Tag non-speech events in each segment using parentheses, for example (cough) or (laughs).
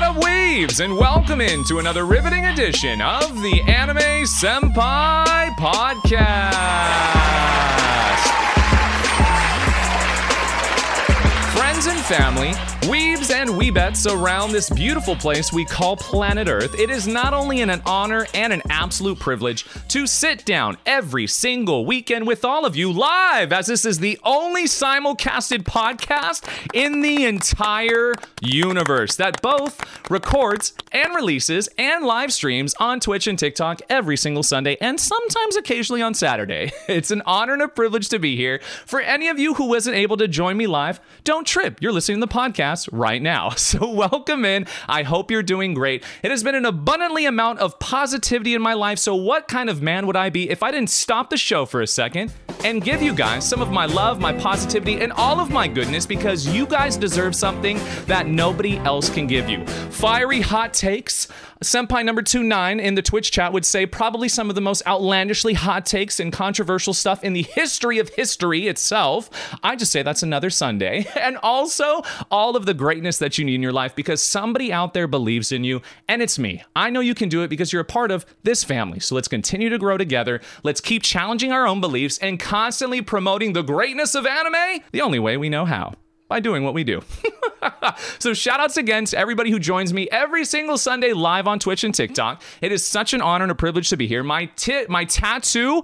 What up, weebs, and welcome in to another riveting edition of the Anime Senpai Podcast. Friends and family, weebs and weebettes around this beautiful place we call planet Earth, it is not only an honor and an absolute privilege to sit down every single weekend with all of you live, as this is the only simulcasted podcast in the entire universe that both records and releases and live streams on Twitch and TikTok every single Sunday and sometimes occasionally on Saturday. (laughs) It's an honor and a privilege to be here. For any of you who wasn't able to join me live, don't trip. You're listening to the podcast right now. (laughs) So welcome in. I hope you're doing great. It has been an abundantly amount of positivity in my life. So what kind of man would I be if I didn't stop the show for a second and give you guys some of my love, my positivity, and all of my goodness because you guys deserve something that nobody else can give you. Fiery hot takes. Senpai number two nine in the Twitch chat would say probably some of the most outlandishly hot takes and controversial stuff in the history of history itself. I just say that's another Sunday. (laughs) And also all of the greatness that you need in your life because somebody out there believes in you, and it's me. I know you can do it because you're a part of this family. So let's continue to grow together. Let's keep challenging our own beliefs and constantly promoting the greatness of anime the only way we know how by doing what we do. (laughs) so shout outs again to everybody who joins me every single Sunday live on Twitch and TikTok. It is such an honor and a privilege to be here. My tit my tattoo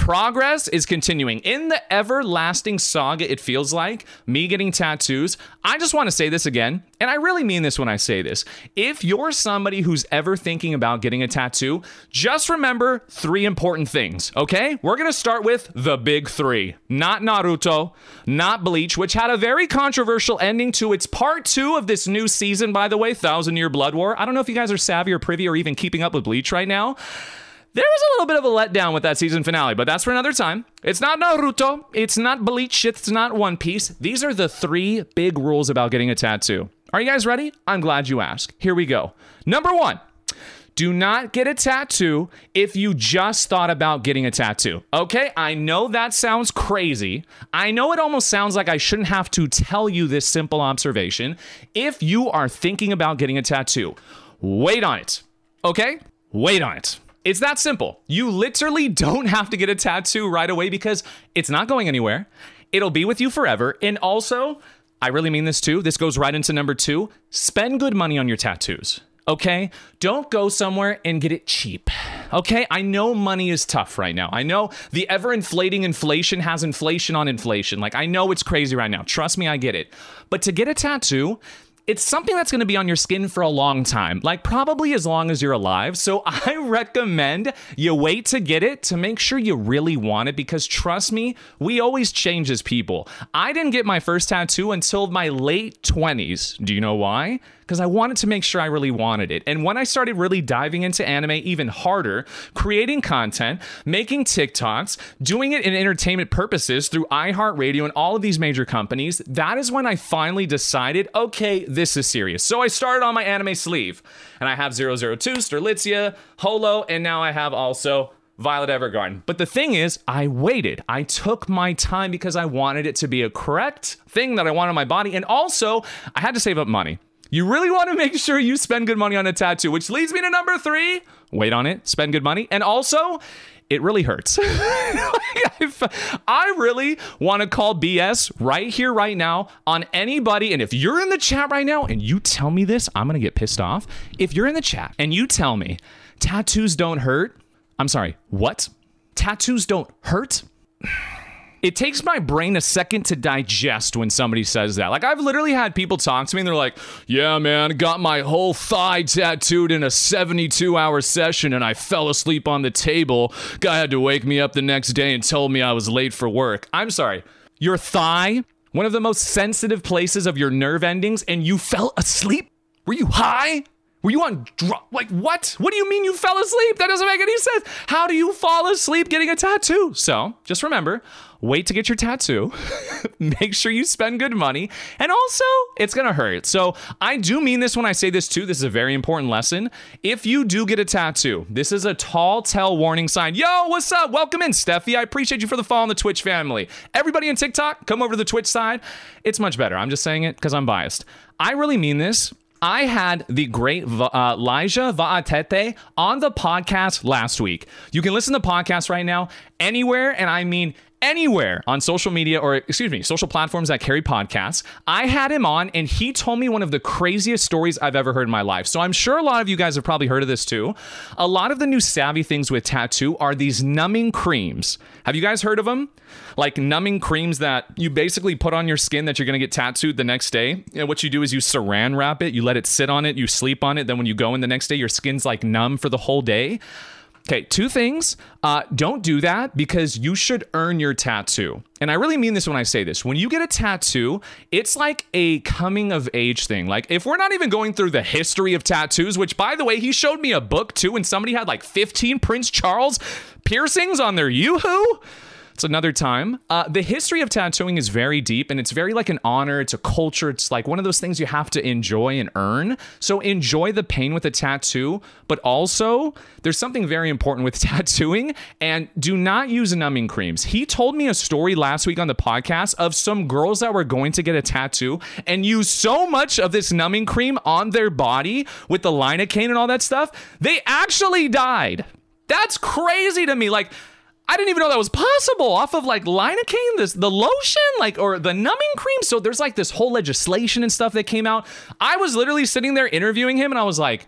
progress is continuing. In the everlasting saga it feels like me getting tattoos i just want to say this again and i really mean this when i say this. If you're somebody who's ever thinking about getting a tattoo just remember three important things okay? We're gonna start with the big three. Not naruto not bleach which had a very controversial ending to its part two of this new season by the way thousand year blood war. I don't know if you guys are savvy or privy or even keeping up with bleach right now there was a little bit of a letdown with that season finale, but that's for another time. It's not Naruto, it's not Bleach, it's not One Piece. These are the three big rules about getting a tattoo. Are you guys ready? I'm glad you asked. Here we go. Number one. Do not get a tattoo if you just thought about getting a tattoo. Okay, I know that sounds crazy. I know it almost sounds like I shouldn't have to tell you this simple observation. If you are thinking about getting a tattoo, wait on it. Okay? Wait on it. It's that simple. You literally don't have to get a tattoo right away because it's not going anywhere. It'll be with you forever. And also, I really mean this too. This goes right into number two spend good money on your tattoos. Okay? Don't go somewhere and get it cheap. Okay? I know money is tough right now. I know the ever inflating inflation has inflation on inflation. Like, I know it's crazy right now. Trust me, I get it. But to get a tattoo, it's something that's going to be on your skin for a long time, like probably as long as you're alive. So (laughs) I recommend you wait to get it to make sure you really want it because trust me, we always change as people. I didn't get my first tattoo until my late 20s. Do you know why? Because I wanted to make sure I really wanted it. And when I started really diving into anime even harder, creating content, making TikToks, doing it in entertainment purposes through iHeartRadio and all of these major companies, that is when I finally decided, okay, this is serious. So I started on my anime sleeve, and I have 002, Strelitzia, Holo, and now I have also Violet Evergarden. But the thing is, I waited. I took my time because I wanted it to be a correct thing that I want on my body. And also, I had to save up money. You really want to make sure you spend good money on a tattoo, which leads me to number three. Wait on it, spend good money. And also, it really hurts. (laughs) I really want to call BS right here, right now on anybody. And if you're in the chat right now and you tell me this, I'm going to get pissed off. If you're in the chat and you tell me tattoos don't hurt, I'm sorry, what? Tattoos don't hurt? It takes my brain a second to digest when somebody says that. Like I've literally had people talk to me and they're like, "Yeah, man, got my whole thigh tattooed in a 72-hour session and I fell asleep on the table. Guy had to wake me up the next day and told me I was late for work." I'm sorry. Your thigh, one of the most sensitive places of your nerve endings and you fell asleep? Were you high? Were you on dr- like what? What do you mean you fell asleep? That doesn't make any sense. How do you fall asleep getting a tattoo? So, just remember, wait to get your tattoo. (laughs) Make sure you spend good money. And also, it's going to hurt. So, I do mean this when I say this too. This is a very important lesson. If you do get a tattoo, this is a tall tell warning sign. Yo, what's up? Welcome in, Steffi. I appreciate you for the follow on the Twitch family. Everybody on TikTok, come over to the Twitch side. It's much better. I'm just saying it because I'm biased. I really mean this. I had the great uh, Elijah Vaatete on the podcast last week. You can listen to the podcast right now anywhere, and I mean anywhere on social media or excuse me, social platforms that carry podcasts. I had him on and he told me one of the craziest stories I've ever heard in my life. So I'm sure a lot of you guys have probably heard of this too. A lot of the new savvy things with tattoo are these numbing creams. Have you guys heard of them? Like numbing creams that you basically put on your skin that you're going to get tattooed the next day. And what you do is you saran wrap it, you let it sit on it, you sleep on it, then when you go in the next day your skin's like numb for the whole day. Okay, two things. Uh, don't do that because you should earn your tattoo. And I really mean this when I say this. When you get a tattoo, it's like a coming of age thing. Like, if we're not even going through the history of tattoos, which by the way, he showed me a book too, and somebody had like 15 Prince Charles piercings on their Yoo-hoo. It's another time. Uh, the history of tattooing is very deep and it's very like an honor. It's a culture. It's like one of those things you have to enjoy and earn. So enjoy the pain with a tattoo, but also there's something very important with (laughs) tattooing and do not use numbing creams. He told me a story last week on the podcast of some girls that were going to get a tattoo and use so much of this numbing cream on their body with the lidocaine and all that stuff, they actually died. That's crazy to me. Like, I didn't even know that was possible off of like lidocaine, this the lotion, like or the numbing cream. So there's like this whole legislation and stuff that came out. I was literally sitting there interviewing him, and I was like,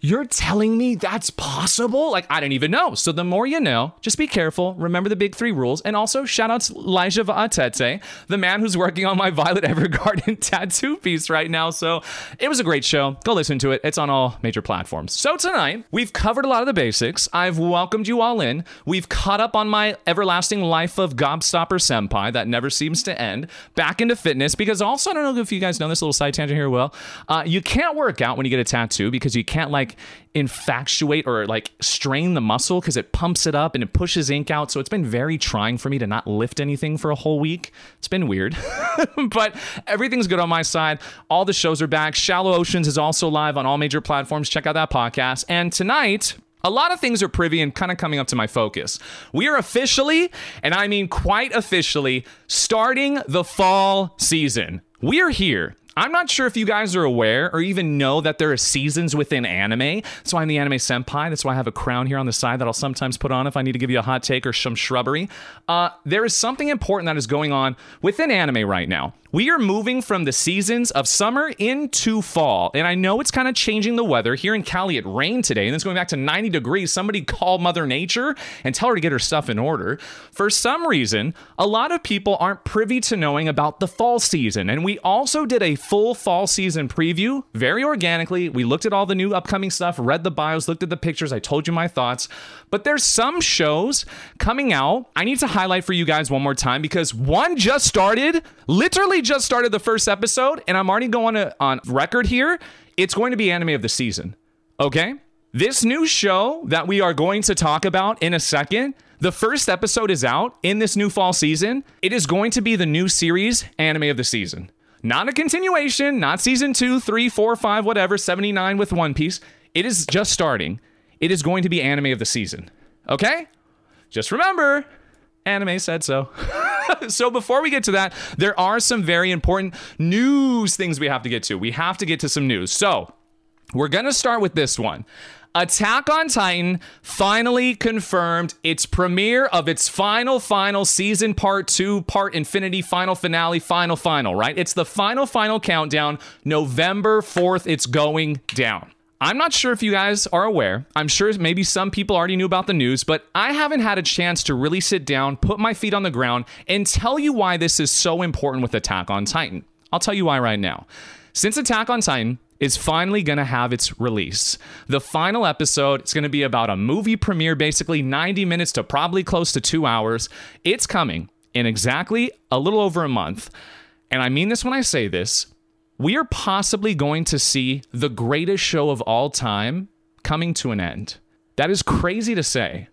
you're telling me that's possible? Like, I didn't even know. So, the more you know, just be careful. Remember the big three rules. And also, shout out to Elijah Vaatete, the man who's working on my (laughs) Violet Evergarden (laughs) tattoo piece right now. So, it was a great show. Go listen to it. It's on all major platforms. So, tonight, we've covered a lot of the basics. I've welcomed you all in. We've caught up on my everlasting life of Gobstopper Senpai that never seems to end, back into fitness. Because also, I don't know if you guys know this little side tangent here, well, uh, you can't work out when you get a tattoo because you can't, like, like infatuate or like strain the muscle because it pumps it up and it pushes ink out. So it's been very trying for me to not lift anything for a whole week. It's been weird, (laughs) but everything's good on my side. All the shows are back. Shallow Oceans is also live on all major platforms. Check out that podcast. And tonight, a lot of things are privy and kind of coming up to my focus. We are officially, and I mean quite officially, starting the fall season. We're here. I'm not sure if you guys are aware or even know that there are seasons within anime. That's why I'm the anime senpai. That's why I have a crown here on the side that I'll sometimes put on if I need to give you a hot take or some shrubbery. Uh, there is something important that is going on within anime right now. We are moving from the seasons of summer into fall. And I know it's kind of changing the weather. Here in Cali, it rained today and it's going back to 90 degrees. Somebody call Mother Nature and tell her to get her stuff in order. For some reason, a lot of people aren't privy to knowing about the fall season. And we also did a full fall season preview very organically. We looked at all the new upcoming stuff, read the bios, looked at the pictures. I told you my thoughts. But there's some shows coming out. I need to highlight for you guys one more time because one just started, literally just started the first episode, and I'm already going to, on record here. It's going to be anime of the season. Okay? This new show that we are going to talk about in a second, the first episode is out in this new fall season. It is going to be the new series, anime of the season. Not a continuation, not season two, three, four, five, whatever, 79 with One Piece. It is just starting. It is going to be anime of the season. Okay? Just remember, anime said so. (laughs) so before we get to that, there are some very important news things we have to get to. We have to get to some news. So we're going to start with this one. Attack on Titan finally confirmed its premiere of its final, final season part two, part infinity, final finale, final, final, right? It's the final, final countdown. November 4th, it's going down. I'm not sure if you guys are aware. I'm sure maybe some people already knew about the news, but I haven't had a chance to really sit down, put my feet on the ground, and tell you why this is so important with Attack on Titan. I'll tell you why right now. Since Attack on Titan is finally going to have its release. The final episode, it's going to be about a movie premiere, basically 90 minutes to probably close to two hours. It's coming in exactly a little over a month. And I mean this when I say this we are possibly going to see the greatest show of all time coming to an end. That is crazy to say.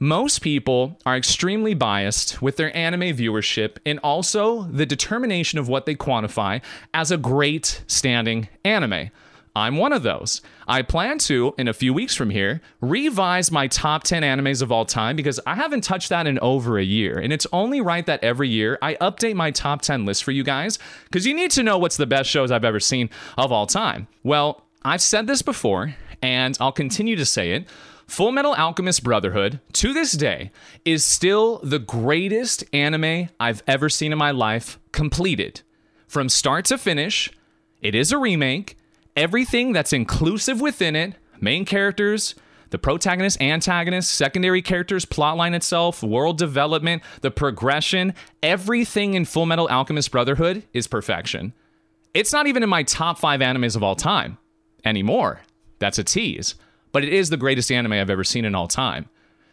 Most people are extremely biased with their anime viewership and also the determination of what they quantify as a great standing anime. I'm one of those. I plan to, in a few weeks from here, revise my top 10 animes of all time because I haven't touched that in over a year. And it's only right that every year I update my top 10 list for you guys because you need to know what's the best shows I've ever seen of all time. Well, I've said this before and I'll continue to say it. Full Metal Alchemist Brotherhood, to this day, is still the greatest anime I've ever seen in my life, completed. From start to finish, it is a remake. Everything that's inclusive within it, main characters, the protagonist, antagonist, secondary characters, plotline itself, world development, the progression, everything in Full Metal Alchemist Brotherhood is perfection. It's not even in my top five animes of all time anymore. That's a tease but it is the greatest anime I've ever seen in all time.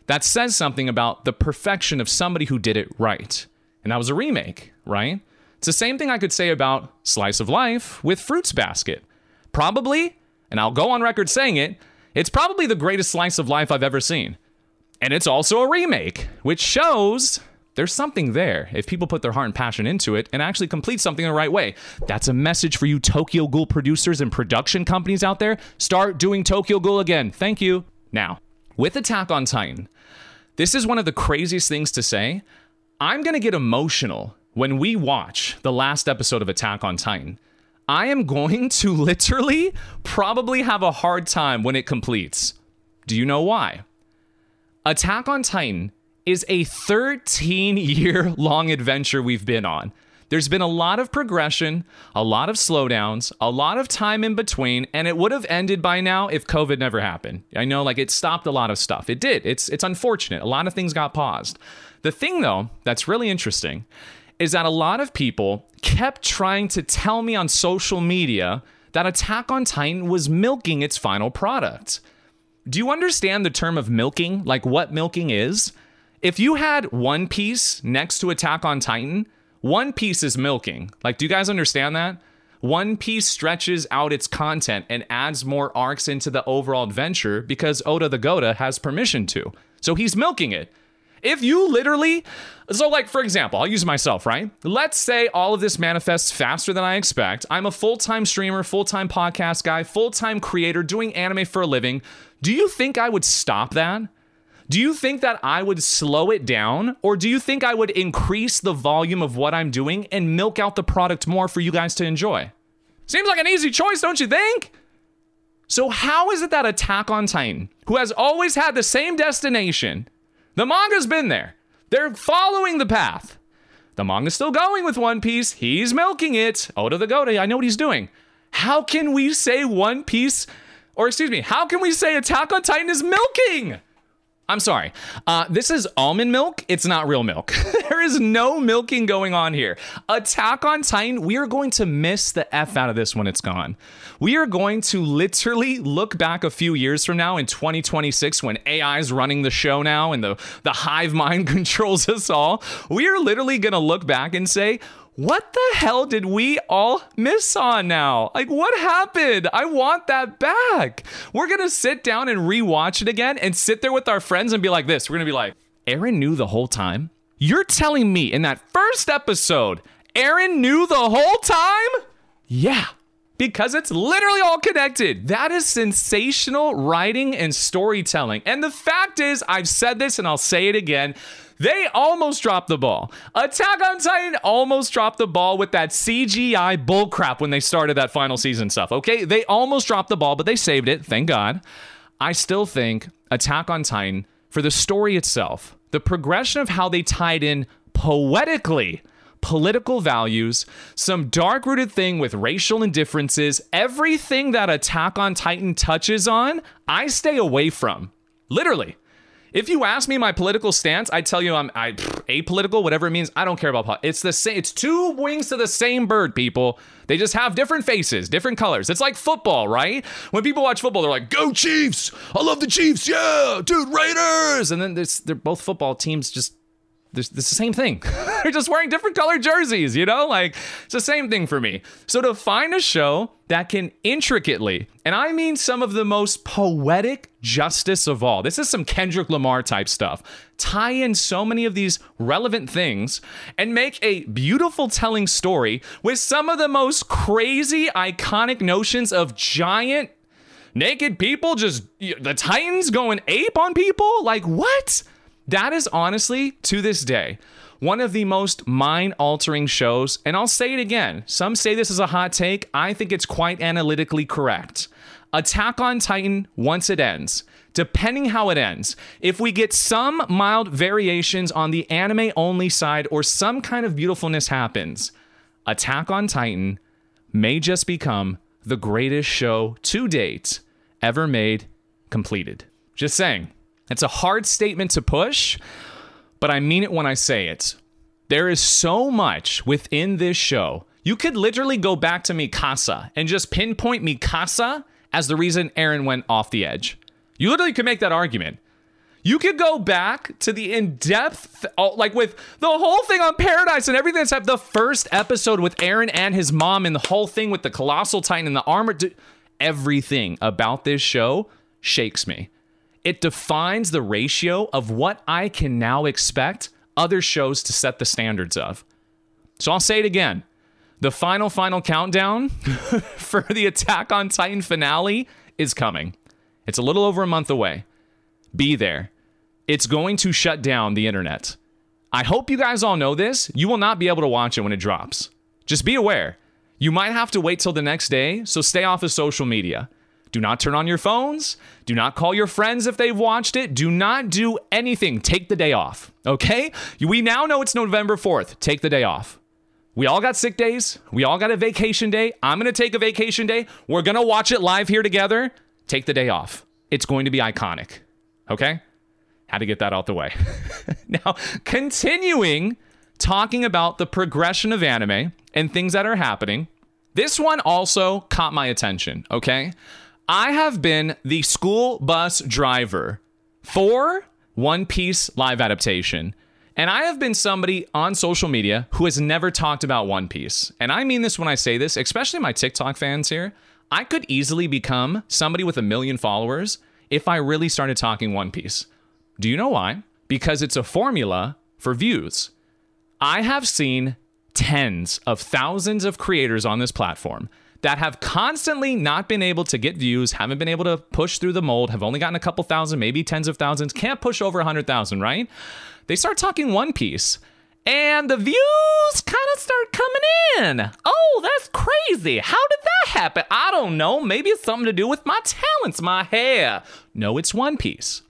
That says something about the perfection of somebody who did it right. And that was a remake, right? It's the same thing I could say about Slice of Life with Fruits Basket. Probably, and I'll go on record saying it, it's probably the greatest slice of life I've ever seen. And it's also a remake, which shows there's something there if people put their heart and passion into it and actually complete something the right way. That's a message for you Tokyo Ghoul producers and production companies out there. Start doing Tokyo Ghoul again. Thank you. Now, with Attack on Titan, this is one of the craziest things to say. I'm going to get emotional when we watch the last episode of Attack on Titan. I am going (laughs) to literally probably have a hard time when it completes. Do you know why? Attack on Titan is a 13 year (laughs) long adventure we've been on. There's been a lot of progression, a lot of slowdowns, a lot of time in between, and it would have ended by now if COVID never happened. I know like it stopped a lot of stuff. It did. It's it's unfortunate. A lot of things got paused. The thing though that's really interesting is that a lot of people kept trying to tell me on social media that Attack on Titan was milking its final product. Do you understand the term of milking? Like what milking is? if you had One Piece next to Attack on Titan, One Piece is milking. Like, do you guys understand that? One Piece stretches out its content and adds more arcs into the overall adventure because Oda the Goda has permission to. So he's milking it. If you literally, so like for example, I'll use myself, right? Let's say all of this manifests faster than I expect. I'm a full time streamer, full time podcast guy, full time creator doing anime for a living. Do you think I would stop that? Do you think that I would slow it down or do you think I would increase the volume of what I'm doing and milk out the product more for you guys to enjoy? Seems like an easy choice, don't you think? So, how is it that Attack on Titan, who has always had the same destination, the manga's been there, they're following the path. The manga's still going with One Piece, he's milking it. Oda the Goda, I know what he's doing. How can we say One Piece, or excuse me, how can we say Attack on Titan is milking? I'm sorry. Uh, this is almond milk. It's not real milk. (laughs) there is no milking going on here. Attack on Titan, we are going to miss the F out of this when it's gone. We are going to literally look back a few years from now in 2026 when AI is running the show now and the, the hive mind (laughs) controls us all. We are literally going to look back and say, what the hell did we all miss on now? Like, what happened? I want that back. We're gonna sit down and rewatch it again and sit there with our friends and be like this. We're gonna be like, Eren knew the whole time? You're telling me in that first episode, Eren knew the whole time? Yeah, because it's literally all connected. That is sensational writing and storytelling. And the fact is, I've said this and I'll say it again they almost dropped the ball. Attack on Titan almost dropped the ball with that CGI bullcrap when they started that final season stuff. Okay, they almost dropped the ball, but they saved it. Thank God. I still think Attack on Titan, for the story itself, the progression of how they tied in poetically political values, some dark rooted thing with racial indifferences, everything that Attack on Titan touches on, I stay away from. Literally. If you ask me my political stance, I tell you I'm I, apolitical, whatever it means. I don't care about politics. It's the same. It's two wings to the same bird, people. They just have different faces, different colors. It's like football, right? When people watch football, they're like, "Go Chiefs! I love the Chiefs! Yeah, dude, Raiders!" And then they're both football teams. Just it's the same thing. (laughs) (laughs) They're just wearing different colored jerseys, you know? Like, it's the same thing for me. So to find a show that can intricately, and I mean some of the most poetic justice of all, this is some Kendrick Lamar type stuff, tie in so many of these relevant things and make a beautiful telling story with some of the most crazy, iconic notions of giant naked people just the titans going ape on people like what that is honestly to this day one of the most mind altering shows and i'll say it again some say this is a hot take i think it's quite analytically correct attack on titan once it ends depending how it ends if we get some mild variations on the anime only side or some kind of beautifulness happens attack on titan may just become the greatest show to date ever made completed. Just saying. It's a hard statement to push, but I mean it when I say it. There is so much within this show. You could literally go back to Mikasa and just pinpoint Mikasa as the reason Eren went off the edge. You literally could make that argument. You could go back to the in depth, oh, like with the whole thing on Paradise and everything happened. The first episode with Eren and his mom, and the whole thing with the Colossal Titan and the armor everything about this show shakes me. It defines the ratio of what I can now expect other shows to set the standards of. So I'll say it again. The final, final countdown (laughs) for the Attack on Titan finale is coming. It's a little over a month away. Be there. It's going to shut down the internet. I hope you guys all know this. You will not be able to watch it when it drops. Just be aware. You might have to wait till the next day, so stay off of social media. Do not turn on your phones. Do not call your friends if they've watched it. Do not do anything. Take the day off, okay? We now know it's November 4th. Take the day off. We all got sick days. We all got a vacation day. I'm going to take a vacation day. We're going to watch it live here together. Take the day off. It's going to be iconic, okay? Had to get that out the way. (laughs) now, continuing talking about the progression of anime and things that are happening. This one also caught my attention, okay? I have been the school bus driver for One Piece live adaptation. And I have been somebody on social media who has never talked about One Piece. And I mean this when I say this, especially my TikTok fans here. I could easily become somebody with a million followers if I really started talking One Piece. Do you know why? Because it's a formula for views. I have seen tens of thousands of creators on this platform that have constantly not been able to get views, haven't been able to push through the mold, have only gotten a couple thousand, maybe tens of thousands, can't push over a 100,000, right? They start talking One Piece and the views kind of start coming in. Oh, that's crazy. How did that happen? I don't know. Maybe it's something to do with my talents, my hair. No, it's One Piece.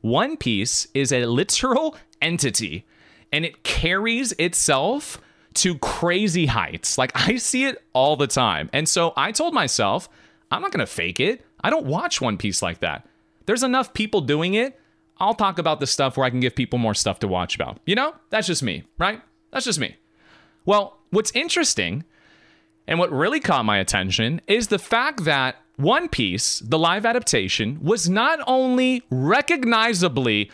One Piece is a literal entity and it carries itself to crazy heights. Like I see it all the time. And so I told myself, I'm not going to fake it. I don't watch One Piece like that. There's enough people doing it. I'll talk about the stuff where I can give people more stuff to watch about. You know, that's just me, right? That's just me. Well, what's interesting and what really caught my attention is the fact that One Piece, the live adaptation, was not only recognizably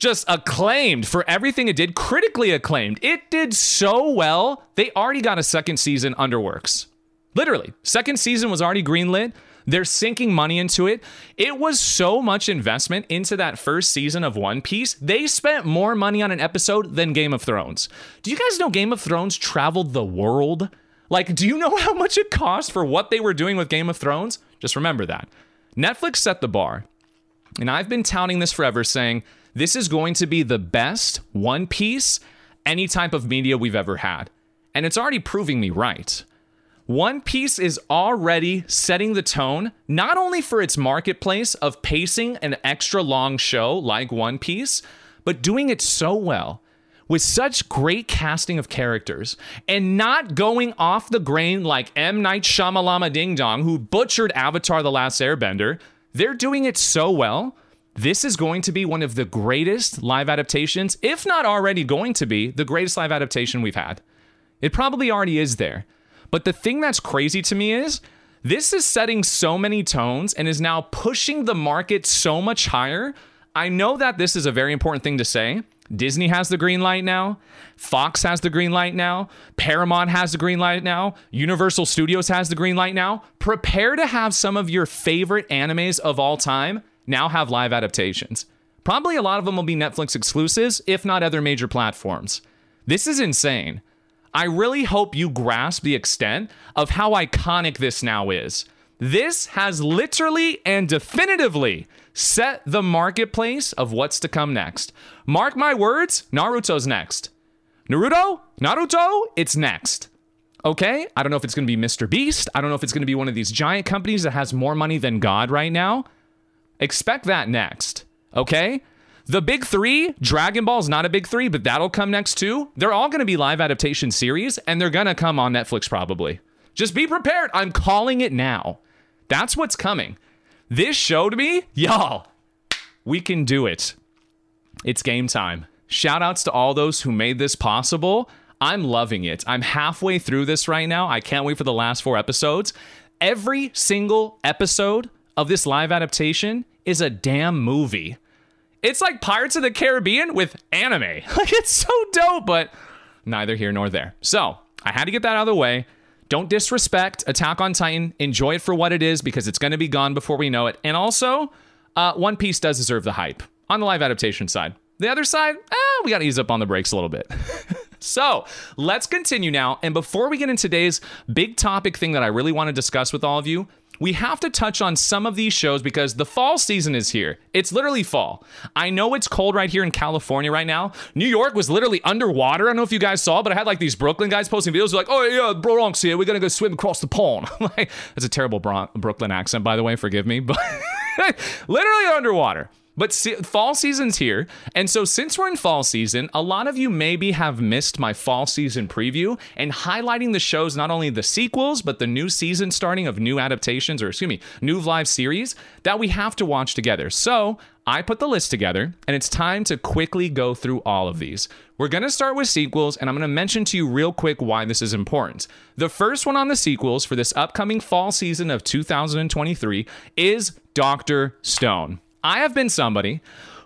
just acclaimed for everything it did, critically acclaimed. It did so well, they already got a second season under works. Literally, second season was already greenlit. They're sinking money into it. It was so much investment into that first season of One Piece. They spent more money on an episode than Game of Thrones. Do you guys know Game of Thrones traveled the world? Like, do you know (laughs) how much it cost for what they were doing with Game of Thrones? Just remember that. Netflix set the bar. And I've been touting this forever, saying this is going to be the best One Piece any type of media we've ever had. And it's already proving me right. One Piece is already setting the tone, not only for its marketplace of pacing an extra long show like One Piece, but doing it so well with such great casting of characters and not going off the grain like M. Night Shyamalama Ding Dong, who butchered Avatar The Last Airbender. They're doing it so well this is going to be one of the greatest live adaptations, if not already going to be the greatest live adaptation we've had. It probably already is there. But the thing that's crazy to me is this is setting so many tones and is now pushing the market so much higher. I know that this is a very important thing to say. Disney has the green light now. Fox has the green light now. Paramount has the green light now. Universal Studios has the green light now. Prepare to have some of your favorite animes of all time now have live adaptations. Probably a lot of them will be Netflix exclusives, if not other major platforms. This is insane. I really hope you grasp the extent of how iconic this now is. This has literally and definitively set the marketplace of what's to come next. Mark my words, Naruto's next. Naruto? Naruto? It's next. Okay? I don't know if it's to be Mr. Beast. I don't know if it's to be one of these giant companies that has more money than God right now. Expect that next. Okay? The big three, Dragon Ball is not a big three, but that'll come next too. They're all to be live adaptation series, and they're to come on Netflix probably. Just be prepared. I'm calling it now. That's what's coming. This showed me, y'all, we can do it. It's game time. Shout outs to all those who made this possible. I'm loving it. I'm halfway through this right now. I can't wait for the last four episodes. Every single episode of this live adaptation is a damn movie. It's like Pirates of the Caribbean with anime. (laughs) Like it's so dope, but neither here nor there. So I had to get that out of the way. Don't disrespect Attack on Titan. Enjoy it for what it is because it's going to be gone before we know it. And also, uh, One Piece does deserve the hype on the live adaptation side. The other side, eh, we got to ease up on the brakes a little bit. (laughs) so let's continue now. And before we get into today's big topic thing that I really want to discuss with all of you, we have to touch on some of these shows because the fall season is here. It's literally fall. I know it's cold right here in California right now. New York was literally underwater. I don't know if you guys saw, but I had like these Brooklyn guys posting videos like, oh yeah, Bronx here. We're going to go swim across the pond. (laughs) like, that's a terrible Bron- Brooklyn accent, by the way. Forgive me. But (laughs) literally underwater. But fall season's here. And so, since we're in fall season, a lot of you maybe have missed my fall season preview and highlighting the shows, not only the sequels, but the new season starting of new adaptations, or excuse me, new live series that we have to watch together. So, I put the list together, and it's time to quickly go through all of these. We're to start with sequels, and I'm to mention to you real quick why this is important. The first one on the sequels for this upcoming fall season of 2023 is Dr. Stone. I have been somebody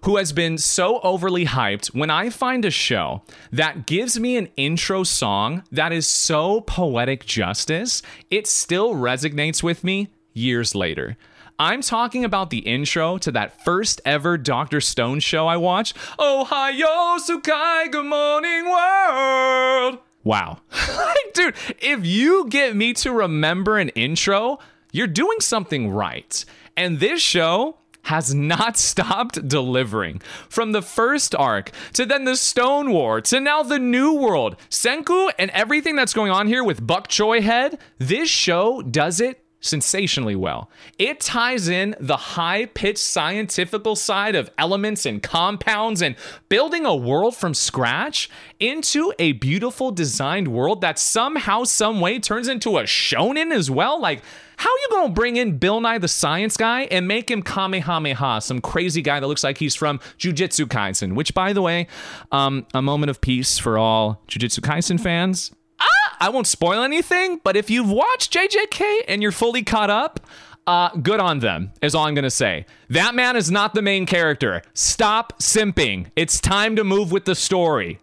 who has been so overly hyped when I find a show that gives me an intro song that is so poetic justice, it still resonates with me years later. I'm talking about the intro to that first ever Dr. Stone show I watched. Ohayo Sekai, good morning world. Wow. (laughs) Dude, if you get me to remember an intro, you're doing something right. And this show has not stopped delivering. From the first arc to then the Stone War to now the New World, Senku and everything that's going on here with Buck Choy Head, this show does it sensationally well. It ties in the high pitched scientifical side of elements and compounds and building a world from scratch into a beautiful designed world that somehow, some way turns into a shonen as well. Like, how you gonna bring in Bill Nye the Science Guy and make him Kamehameha, some crazy guy that looks like he's from Jujutsu Kaisen? Which, by the way, um, a moment of peace for all Jujutsu Kaisen fans. Ah, I won't spoil anything, but if you've watched JJK and you're fully caught up, uh, good on them, is all I'm gonna say. That man is not the main character. Stop simping. It's time to move with the story.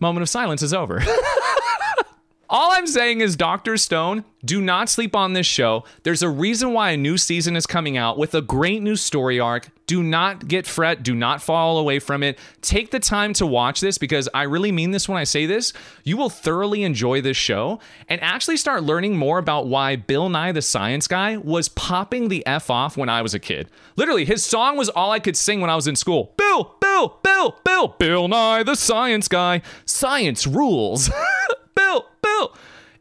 Moment of silence is over. (laughs) All I'm saying is, Dr. Stone, do not sleep on this show. There's a reason why a new season is coming out with a great new story arc. Do not get fret. Do not fall away from it. Take the time to watch this because I really mean this when I say this. You will thoroughly enjoy this show and actually start learning more about why Bill Nye the Science Guy was popping the F off when I was a kid. Literally, his song was all I could sing when I was in school. Bill, Bill, Bill, Bill, Bill Nye the Science Guy. Science rules. (laughs) Bill,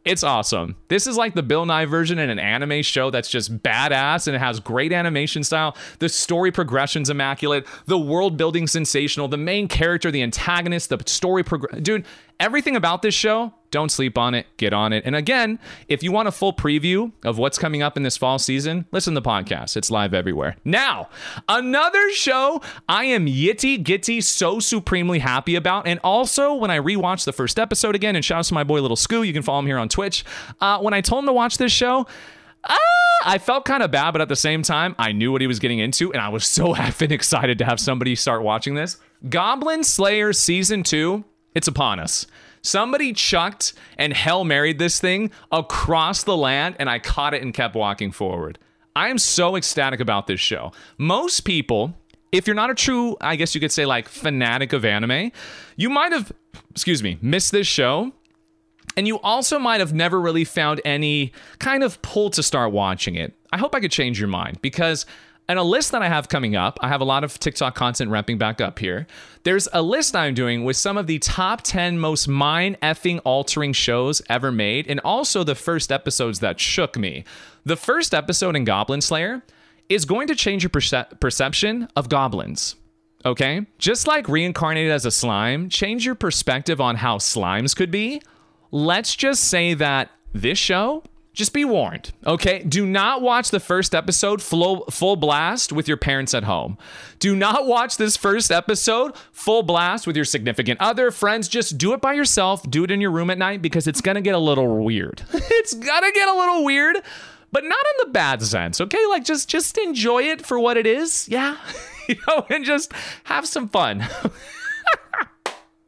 It's awesome. This is like the Bill Nye version in an anime show that's just badass and it has great animation style. The story progression's immaculate. The world building sensational. The main character, the antagonist, the story progress. Dude, everything about this show, don't sleep on it. Get on it. And again, if you want a full preview of what's coming up in this fall season, listen to the podcast. It's live everywhere. Now, another show I am yitty gitty so supremely happy about. And also, when I rewatched the first episode again, and shout out to my boy Little Scoo, you can follow him here on Twitch. Uh, when I told him to watch this show, ah, I felt kind of bad, but at the same time, I knew what he was getting into, and I was so (laughs) effing excited to have somebody start watching this. Goblin Slayer season two, it's upon us. Somebody chucked and hell married this thing across the land, and I caught it and kept walking forward. I am so ecstatic about this show. Most people, if you're not a true, I guess you could say, like fanatic of anime, you might have, excuse me, missed this show. And you also might have never really found any kind of pull to start watching it. I hope I could change your mind because in a list that I have coming up, I have a lot of TikTok content ramping back up here. There's a list I'm doing with some of the top 10 most mind effing altering shows ever made, and also the first episodes that shook me. The first episode in Goblin Slayer is going to change your perce- perception of goblins. Okay? Just like reincarnated as a slime, change your perspective on how slimes could be. Let's just say that this show just be warned, okay? Do not watch the first episode full, full blast with your parents at home. Do not watch this first episode full blast with your significant other, friends. Just do it by yourself. Do it in your room at night because it's gonna get a little weird. (laughs) it's gonna get a little weird, but not in the bad sense, okay? Like just just enjoy it for what it is, yeah? (laughs) you know, and just have some fun. (laughs)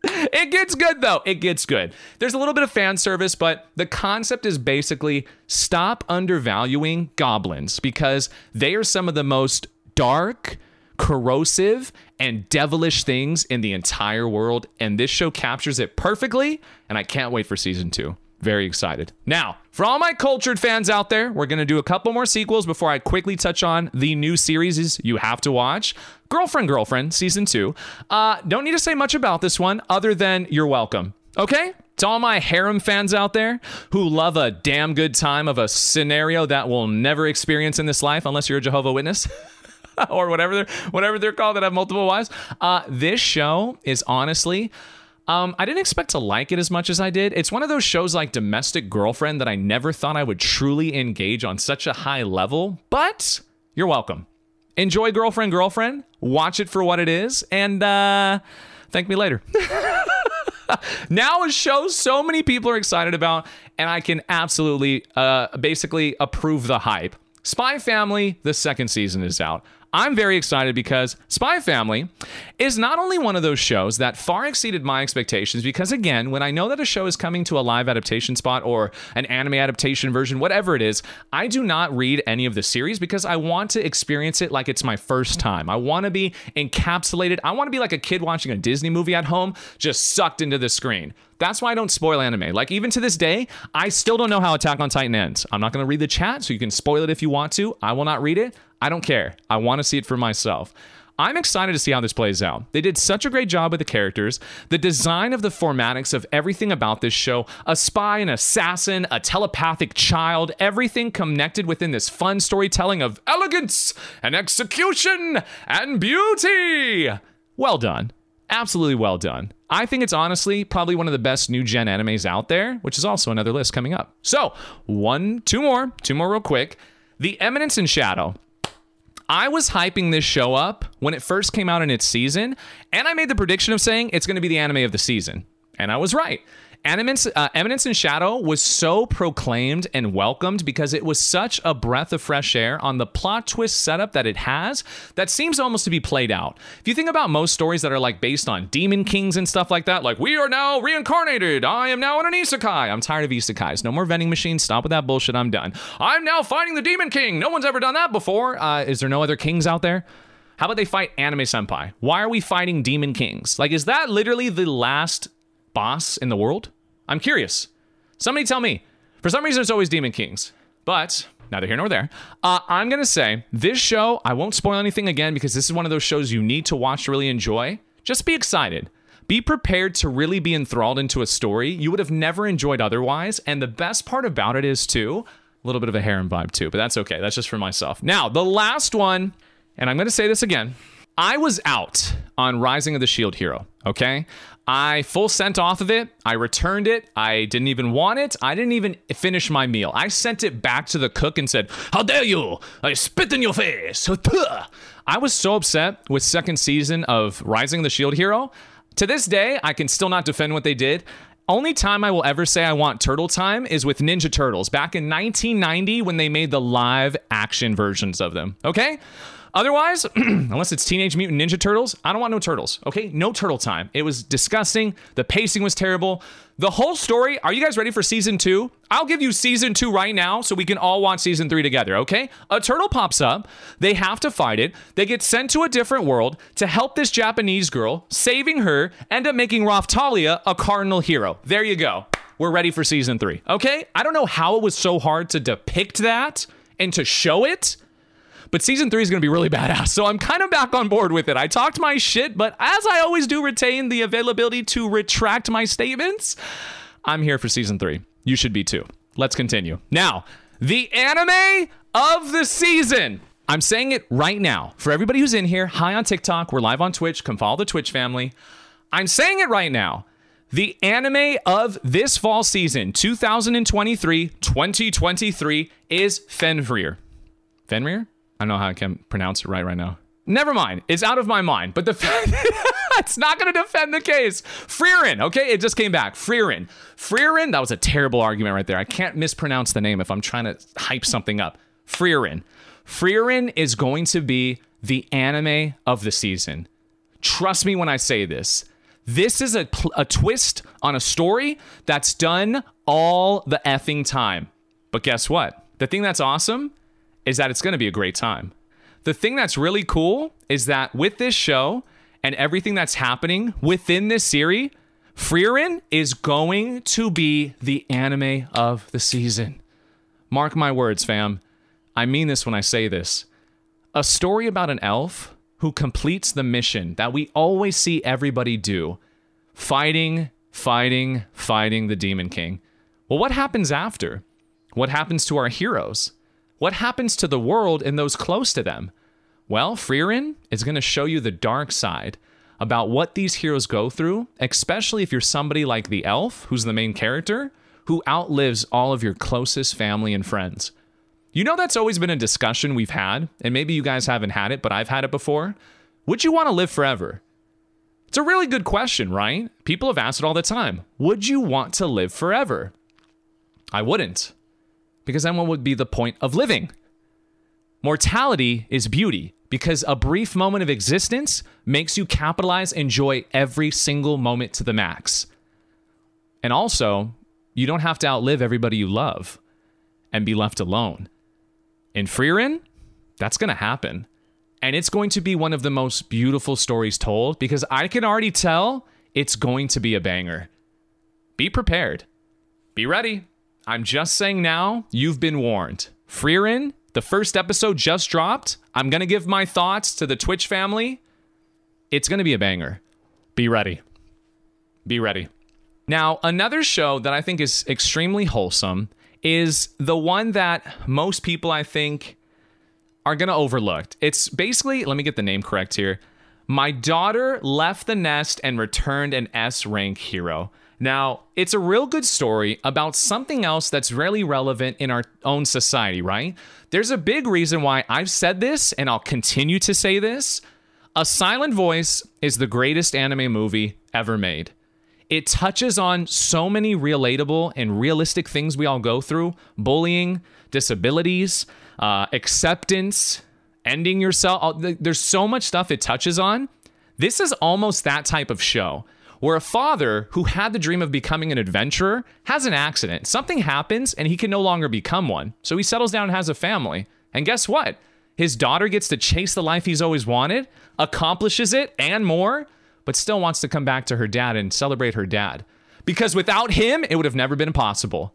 (laughs) it gets good though. It gets good. There's a little bit of fan service, but the concept is basically stop undervaluing goblins because they are some of the most dark, corrosive, and devilish things in the entire world. And this show captures it perfectly. And I can't wait for season two. Very excited. Now, for all my cultured fans out there, we're going to do a couple more sequels before I quickly touch on the new series you have to watch Girlfriend, Girlfriend, season two. Uh, don't need to say much about this one other than you're welcome. Okay? To all my harem fans out there who love a damn good time of a scenario that we'll never experience in this life unless you're a Jehovah Witness. (laughs) or whatever they're whatever they're called that have multiple wives. Uh, this show is honestly um, I didn't expect to like it as much as I did. It's one of those shows like Domestic Girlfriend that I never thought I would truly engage on such a high level, but you're welcome. Enjoy Girlfriend, Girlfriend. Watch it for what it is, and uh, thank me later. (laughs) now a show so many people are excited about, and I can absolutely, uh, basically approve the hype. Spy Family, the second season is out. I'm very excited because Spy Family is not only one of those shows that far exceeded my expectations, because again, when I know that a show is coming to a live adaptation spot or an anime adaptation version, whatever it is, I do not read any of the series because I want to experience it like it's my first time. I want to be encapsulated. I want to be like a kid watching a Disney movie at home, just sucked into the screen. That's why I don't spoil anime. Like, even to this day, I still don't know how Attack on Titan ends. I'm not going to read the chat, so you can spoil it if you want to. I will not read it. I don't care. I want to see it for myself. I'm excited to see how this plays out. They did such a great job with the characters, the design of the formatics of everything about this show a spy, an assassin, a telepathic child, everything connected within this fun storytelling of elegance and execution and beauty. Well done. Absolutely well done. I think it's honestly probably one of the best new gen animes out there, which is also another list coming up. So, one, two more, two more real quick. The Eminence in Shadow. I was hyping this show up when it first came out in its season, and I made the prediction of saying it's going to be the anime of the season. And I was right. Eminence, uh, Eminence in Shadow was so proclaimed and welcomed because it was such a breath of fresh air on the plot twist setup that it has that seems almost to be played out. If you think about most stories that are like based on demon kings and stuff like that, like we are now reincarnated, I am now in an isekai. I'm tired of isekais. No more vending machines. Stop with that bullshit. I'm done. I'm now fighting the demon king. No one's ever done that before. Uh, is there no other kings out there? How about they fight anime senpai? Why are we fighting demon kings? Like, is that literally the last boss in the world? I'm curious. Somebody tell me. For some reason, it's always Demon Kings. But neither here nor there. Uh, I'm going to say this show, I won't spoil anything again because this is one of those shows you need to watch to really enjoy. Just be excited. Be prepared to really be enthralled into a story you would have never enjoyed otherwise. And the best part about it is, too, a little bit of a harem vibe, too, but that's okay. That's just for myself. Now, the last one, and I'm going to say this again. I was out on Rising of the Shield Hero, okay? I full sent off of it. I returned it. I didn't even want it. I didn't even finish my meal. I sent it back to the cook and said, How dare you? I spit in your face. I was so upset with second season of Rising the Shield Hero. To this day, I can still not defend what they did. Only time I will ever say I want turtle time is with Ninja Turtles back in 1990 when they made the live action versions of them. Okay? Otherwise, (clears throat) unless it's Teenage Mutant Ninja Turtles, I don't want no turtles. Okay? No turtle time. It was disgusting. The pacing was terrible. The whole story, are you guys ready for season two? I'll give you season two right now so we can all watch season three together, okay? A turtle pops up. They have to fight it. They get sent to a different world to help this Japanese girl, saving her, end up making Raphtalia a cardinal hero. There you go. We're ready for season three, okay? I don't know how it was so hard to depict that and to show it. But season three is going to be really badass. So I'm kind of back on board with it. I talked my shit, but as I always do, retain the availability to retract my statements. I'm here for season three. You should be too. Let's continue. Now, the anime of the season. I'm saying it right now. For everybody who's in here, hi on TikTok. We're live on Twitch. Come follow the Twitch family. I'm saying it right now. The anime of this fall season, 2023 2023, is Fenrir. Fenrir? I don't know how I can pronounce it right right now. Never mind. It's out of my mind. But the (laughs) fact it's not going to defend the case. Freerin, okay? It just came back. Freerin. Freerin, that was a terrible argument right there. I can't mispronounce the name if I'm trying to hype something up. Freerin. Freerin is going to be the anime of the season. Trust me when I say this. This is a, a twist on a story that's done all the effing time. But guess what? The thing that's awesome is that it's going to be a great time. The thing that's really cool is that with this show and everything that's happening within this series, Frieren is going to be the anime of the season. Mark my words, fam. I mean this when I say this. A story about an elf who completes the mission that we always see everybody do fighting, fighting, fighting the Demon King. Well, what happens after? What happens to our heroes? What happens to the world and those close to them? Well, Frieren is going to show you the dark side about what these heroes go through, especially if you're somebody like the elf, who's the main character, who outlives all of your closest family and friends. You know, that's always been a discussion we've had, and maybe you guys haven't had it, but I've had it before. Would you want to live forever? It's a really good question, right? People have asked it all the time. Would you want to live forever? I wouldn't because then what would be the point of living? Mortality is beauty because a brief moment of existence makes you capitalize, enjoy every single moment to the max. And also, you don't have to outlive everybody you love and be left alone. In Frieren, that's going to happen. And it's going to be one of the most beautiful stories told because I can already tell it's going to be a banger. Be prepared. Be ready. I'm just saying now, you've been warned. Frieren, the first episode just dropped. I'm going to give my thoughts to the Twitch family. It's going to be a banger. Be ready. Be ready. Now, another show that I think is extremely wholesome is the one that most people, I think, are going to overlook. It's basically, let me get the name correct here. My daughter left the nest and returned an S rank hero. Now, it's a real good story about something else that's really relevant in our own society, right? There's a big reason why I've said this and I'll continue to say this. A Silent Voice is the greatest anime movie ever made. It touches on so many relatable and realistic things we all go through bullying, disabilities, uh, acceptance, ending yourself. There's so much stuff it touches on. This is almost that type of show where a father who had the dream of becoming an adventurer has an accident. Something happens and he can no longer become one. So he settles down and has a family. And guess what? His daughter gets to chase the life he's always wanted, accomplishes it and more, but still wants to come back to her dad and celebrate her dad. Because without him, it would have never been possible.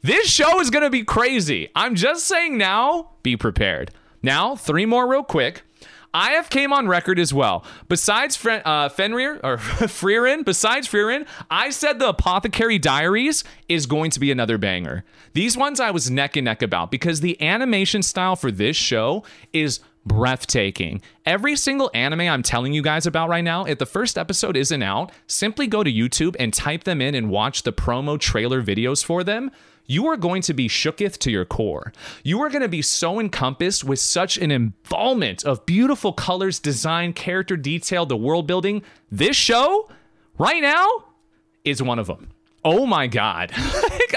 This show is going to be crazy. I'm just saying now, be prepared. Now, three more real quick. I have came on record as well. Besides Fren- uh, Fenrir or (laughs) Freerin, besides Freerin, I said the Apothecary Diaries is going to be another banger. These ones I was neck and neck about because the animation style for this show is breathtaking. Every single anime I'm telling you guys about right now, if the first episode isn't out, simply go to YouTube and type them in and watch the promo trailer videos for them you are going to be shooketh to your core. You are going to be so encompassed with such an involvement of beautiful colors, design, character detail, the world building. This show, right now, is one of them. Oh my god. (laughs)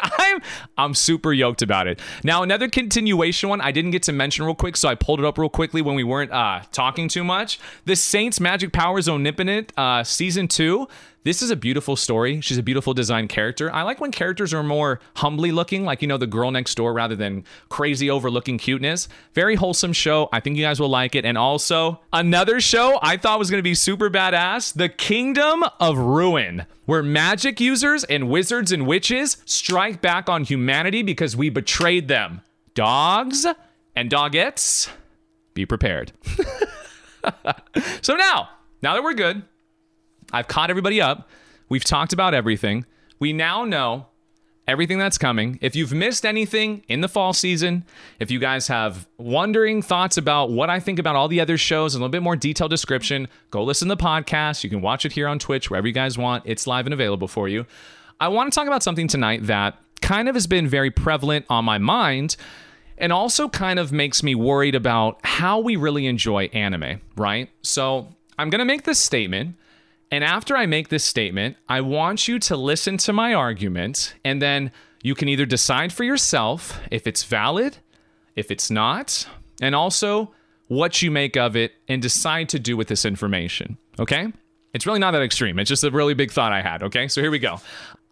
I'm I'm super yoked about it. Now another continuation one I didn't get to mention real quick, so I pulled it up real quickly when we weren't uh, talking too much. The Saints Magic Powers Omnipotent uh, season two. This is a beautiful story. She's a beautiful design character. I like when characters are more humbly looking, like you know the girl next door, rather than crazy overlooking cuteness. Very wholesome show. I think you guys will like it. And also another show I thought was going to be super badass: The Kingdom of Ruin where magic users and wizards and witches strike back on humanity because we betrayed them. Dogs and dogettes, be prepared. (laughs) so now, now that we're good, I've caught everybody up. We've talked about everything. We now know everything that's coming. If you've missed anything in the fall season, if you guys have wondering thoughts about what I think about all the other shows, a little bit more detailed description, go listen to the podcast. You can watch it here on Twitch, wherever you guys want. It's live and available for you. I want to talk about something tonight that kind of has been very prevalent on my mind and also kind of makes me worried about how we really enjoy anime, right? So I'm going to make this statement. And after I make this statement, I want you to listen to my argument, and then you can either decide for yourself if it's valid, if it's not, and also what you make of it and decide to do with this information. Okay? It's really not that extreme. It's just a really big thought I had. Okay? So here we go.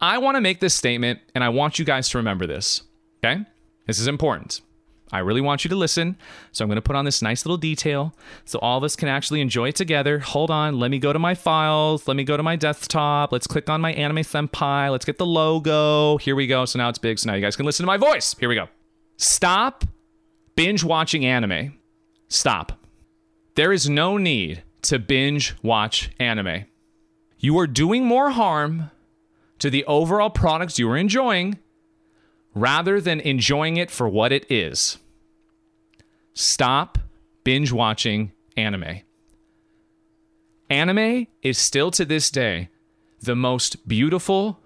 I want to make this statement, and I want you guys to remember this. Okay? This is important. I really want you to listen. So I'm going to put on this nice little detail so all of us can actually enjoy it together. Hold on. Let me go to my files. Let me go to my desktop. Let's click on my Anime Senpai. Let's get the logo. Here we go. So now it's big. So now you guys can listen to my voice. Here we go. Stop binge watching anime. Stop. There is no need to binge watch anime. You are doing more harm to the overall products you are enjoying rather than enjoying it for what it is. Stop binge watching anime. Anime is still to this day the most beautiful,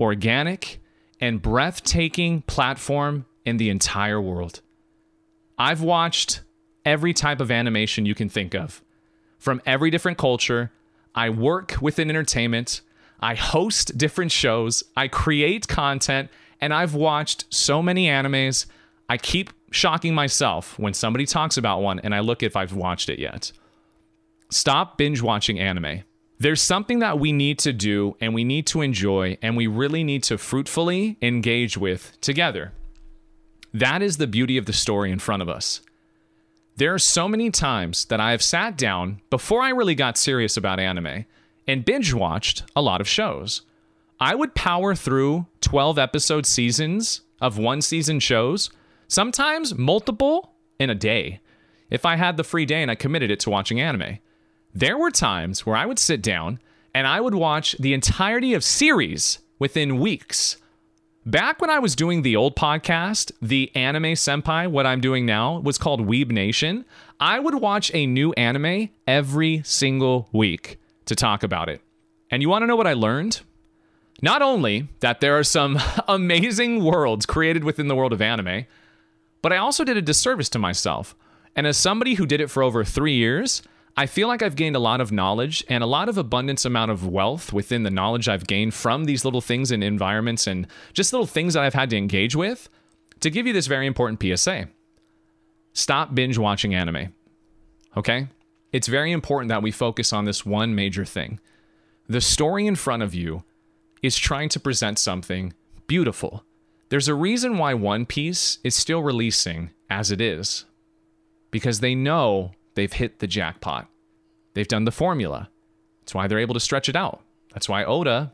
organic, and breathtaking platform in the entire world. I've watched every type of animation you can think of from every different culture. I work within entertainment. I host different shows. I create content and I've watched so many animes. I keep shocking myself when somebody talks about one and I look if I've watched it yet. Stop binge watching anime. There's something that we need to do and we need to enjoy and we really need to fruitfully engage with together. That is the beauty of the story in front of us. There are so many times that I have sat down before I really got serious about anime and binge watched a lot of shows. I would power through 12 episode seasons of one season shows, sometimes multiple in a day, if I had the free day and I committed it to watching anime. There were times where I would sit down and I would watch the entirety of series within weeks. Back when I was doing the old podcast, the Anime Senpai, what I'm doing now was called Weeb Nation. I would watch a new anime every single week to talk about it. And you want to know what I learned? Not only that there are some (laughs) amazing worlds created within the world of anime, but I also did a disservice to myself. And as somebody who did it for over three years, I feel like I've gained a lot of knowledge and a lot of abundance amount of wealth within the knowledge I've gained from these little things and environments and just little things that I've had to engage with to give you this very important PSA. Stop binge watching anime. Okay? It's very important that we focus on this one major thing. The story in front of you is trying to present something beautiful. There's a reason why One Piece is still releasing as it is because they know they've hit the jackpot. They've done the formula. That's why they're able to stretch it out. That's why Oda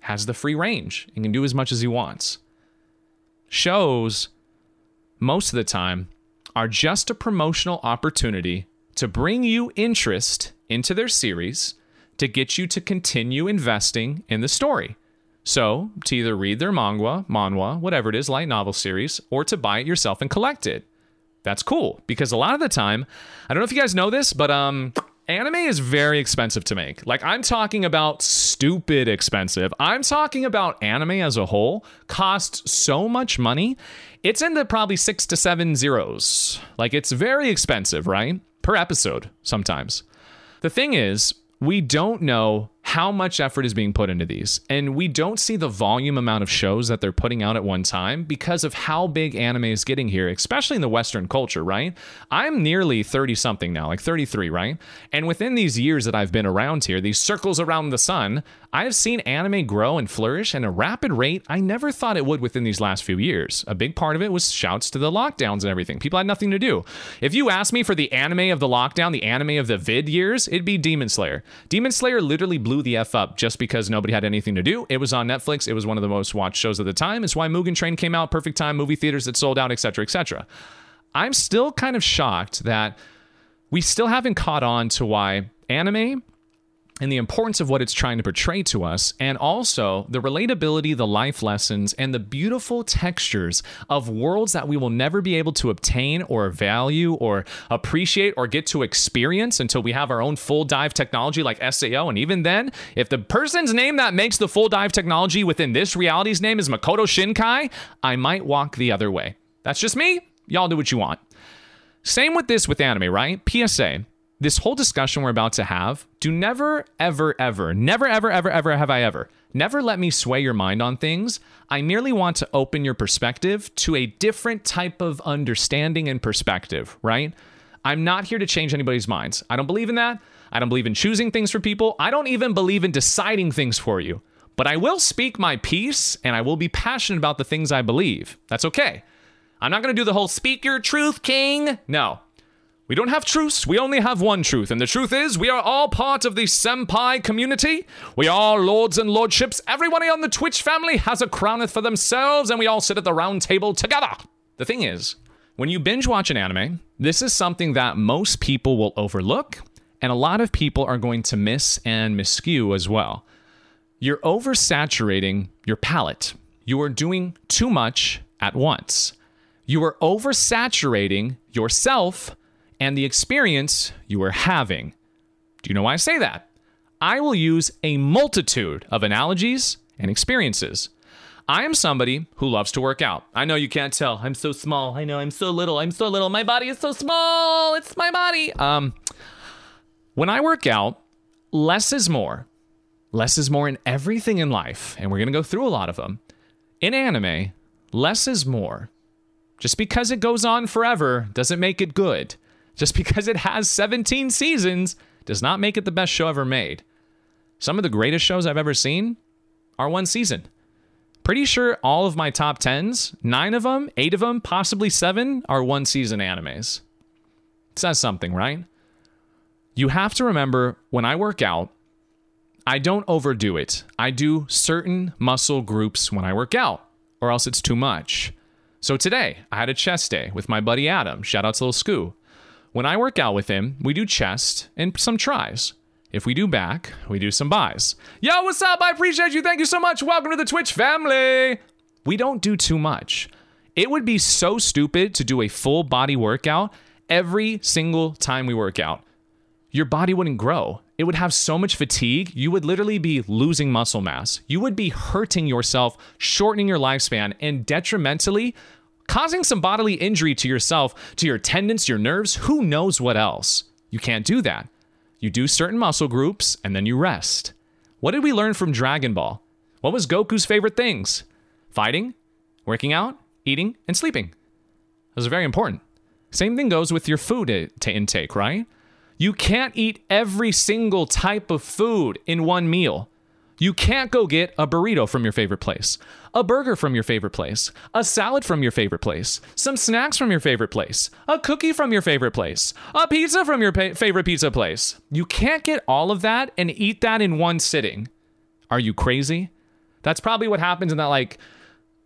has the free range and can do as much as he wants. Shows, most of the time, are just a promotional opportunity to bring you interest into their series to get you to continue investing in the story. So, to either read their manga, manhwa, whatever it is, light novel series, or to buy it yourself and collect it. That's cool because a lot of the time, I don't know if you guys know this, but um anime is very expensive to make. Like I'm talking about stupid expensive. I'm talking about anime as a whole costs so much money. It's in the probably 6 to 7 zeros. Like it's very expensive, right? Per episode sometimes. The thing is, we don't know how much effort is being put into these. And we don't see the volume amount of shows that they're putting out at one time because of how big anime is getting here, especially in the Western culture, right? I'm nearly 30 something now, like 33, right? And within these years that I've been around here, these circles around the sun, I've seen anime grow and flourish at a rapid rate I never thought it would within these last few years. A big part of it was shouts to the lockdowns and everything. People had nothing to do. If you ask me for the anime of the lockdown, the anime of the vid years, it'd be Demon Slayer. Demon Slayer literally blew the F up just because nobody had anything to do. It was on Netflix. It was one of the most watched shows at the time. It's why Mugen Train came out, perfect time, movie theaters that sold out, etc., etc. I'm still kind of shocked that we still haven't caught on to why anime and the importance of what it's trying to portray to us, and also the relatability, the life lessons, and the beautiful textures of worlds that we will never be able to obtain or value or appreciate or get to experience until we have our own full dive technology like SAO. And even then, if the person's name that makes the full dive technology within this reality's name is Makoto Shinkai, I might walk the other way. That's just me. Y'all do what you want. Same with this with anime, right? PSA this whole discussion we're about to have, do never, ever, ever, never, ever, ever, ever have I ever, never let me sway your mind on things. I merely want to open your perspective to a different type of understanding and perspective, right? I'm not here to change anybody's minds. I don't believe in that. I don't believe in choosing things for people. I don't even believe in deciding things for you. But I will speak my piece and I will be passionate about the things I believe. That's okay. I'm not going to do the whole speak your truth, king. No, we don't have truths, we only have one truth, and the truth is, we are all part of the Senpai community. We are lords and lordships. Everybody on the Twitch family has a crowneth for themselves, and we all sit at the round table together. The thing is, when you binge watch an anime, this is something that most people will overlook, and a lot of people are going to miss and miscue as well. You're oversaturating your palate. You are doing too much at once. You are oversaturating yourself and the experience you are having. Do you know why I say that? I will use a multitude of analogies and experiences. I am somebody who loves to work out. I know you can't tell. I'm so small. I know I'm so little. I'm so little. My body is so small. It's my body. Um when I work out, less is more. Less is more in everything in life, and we're going to go through a lot of them. In anime, less is more. Just because it goes on forever doesn't make it good. Just because it has 17 seasons does not make it the best show ever made. Some of the greatest shows I've ever seen are one season. Pretty sure all of my top 10s, nine of them, eight of them, possibly seven, are one season animes. It says something, right? You have to remember when I work out, I don't overdo it. I do certain muscle groups when I work out, or else it's too much. So today, I had a chest day with my buddy Adam. Shout out to Little Scoo. When I work out with him, we do chest and some tries. If we do back, we do some buys. Yo, what's up? I appreciate you. Thank you so much. Welcome to the Twitch family. We don't do too much. It would be so stupid to do a full body workout every single time we work out. Your body wouldn't grow. It would have so much fatigue, you would literally be losing muscle mass. You would be hurting yourself, shortening your lifespan, and detrimentally causing some bodily injury to yourself, to your tendons, your nerves, who knows what else. You can't do that. You do certain muscle groups and then you rest. What did we learn from Dragon Ball? What was Goku's favorite things? Fighting, working out, eating, and sleeping. Those are very important. Same thing goes with your food eh, intake, right? You can't eat every single type of food in one meal. You can't go get a burrito from your favorite place, a burger from your favorite place, a salad from your favorite place, some snacks from your favorite place, a cookie from your favorite place, a pizza from your pa- favorite pizza place. You can't get all of that and eat that in one sitting. Are you crazy? That's probably what happens in that, like,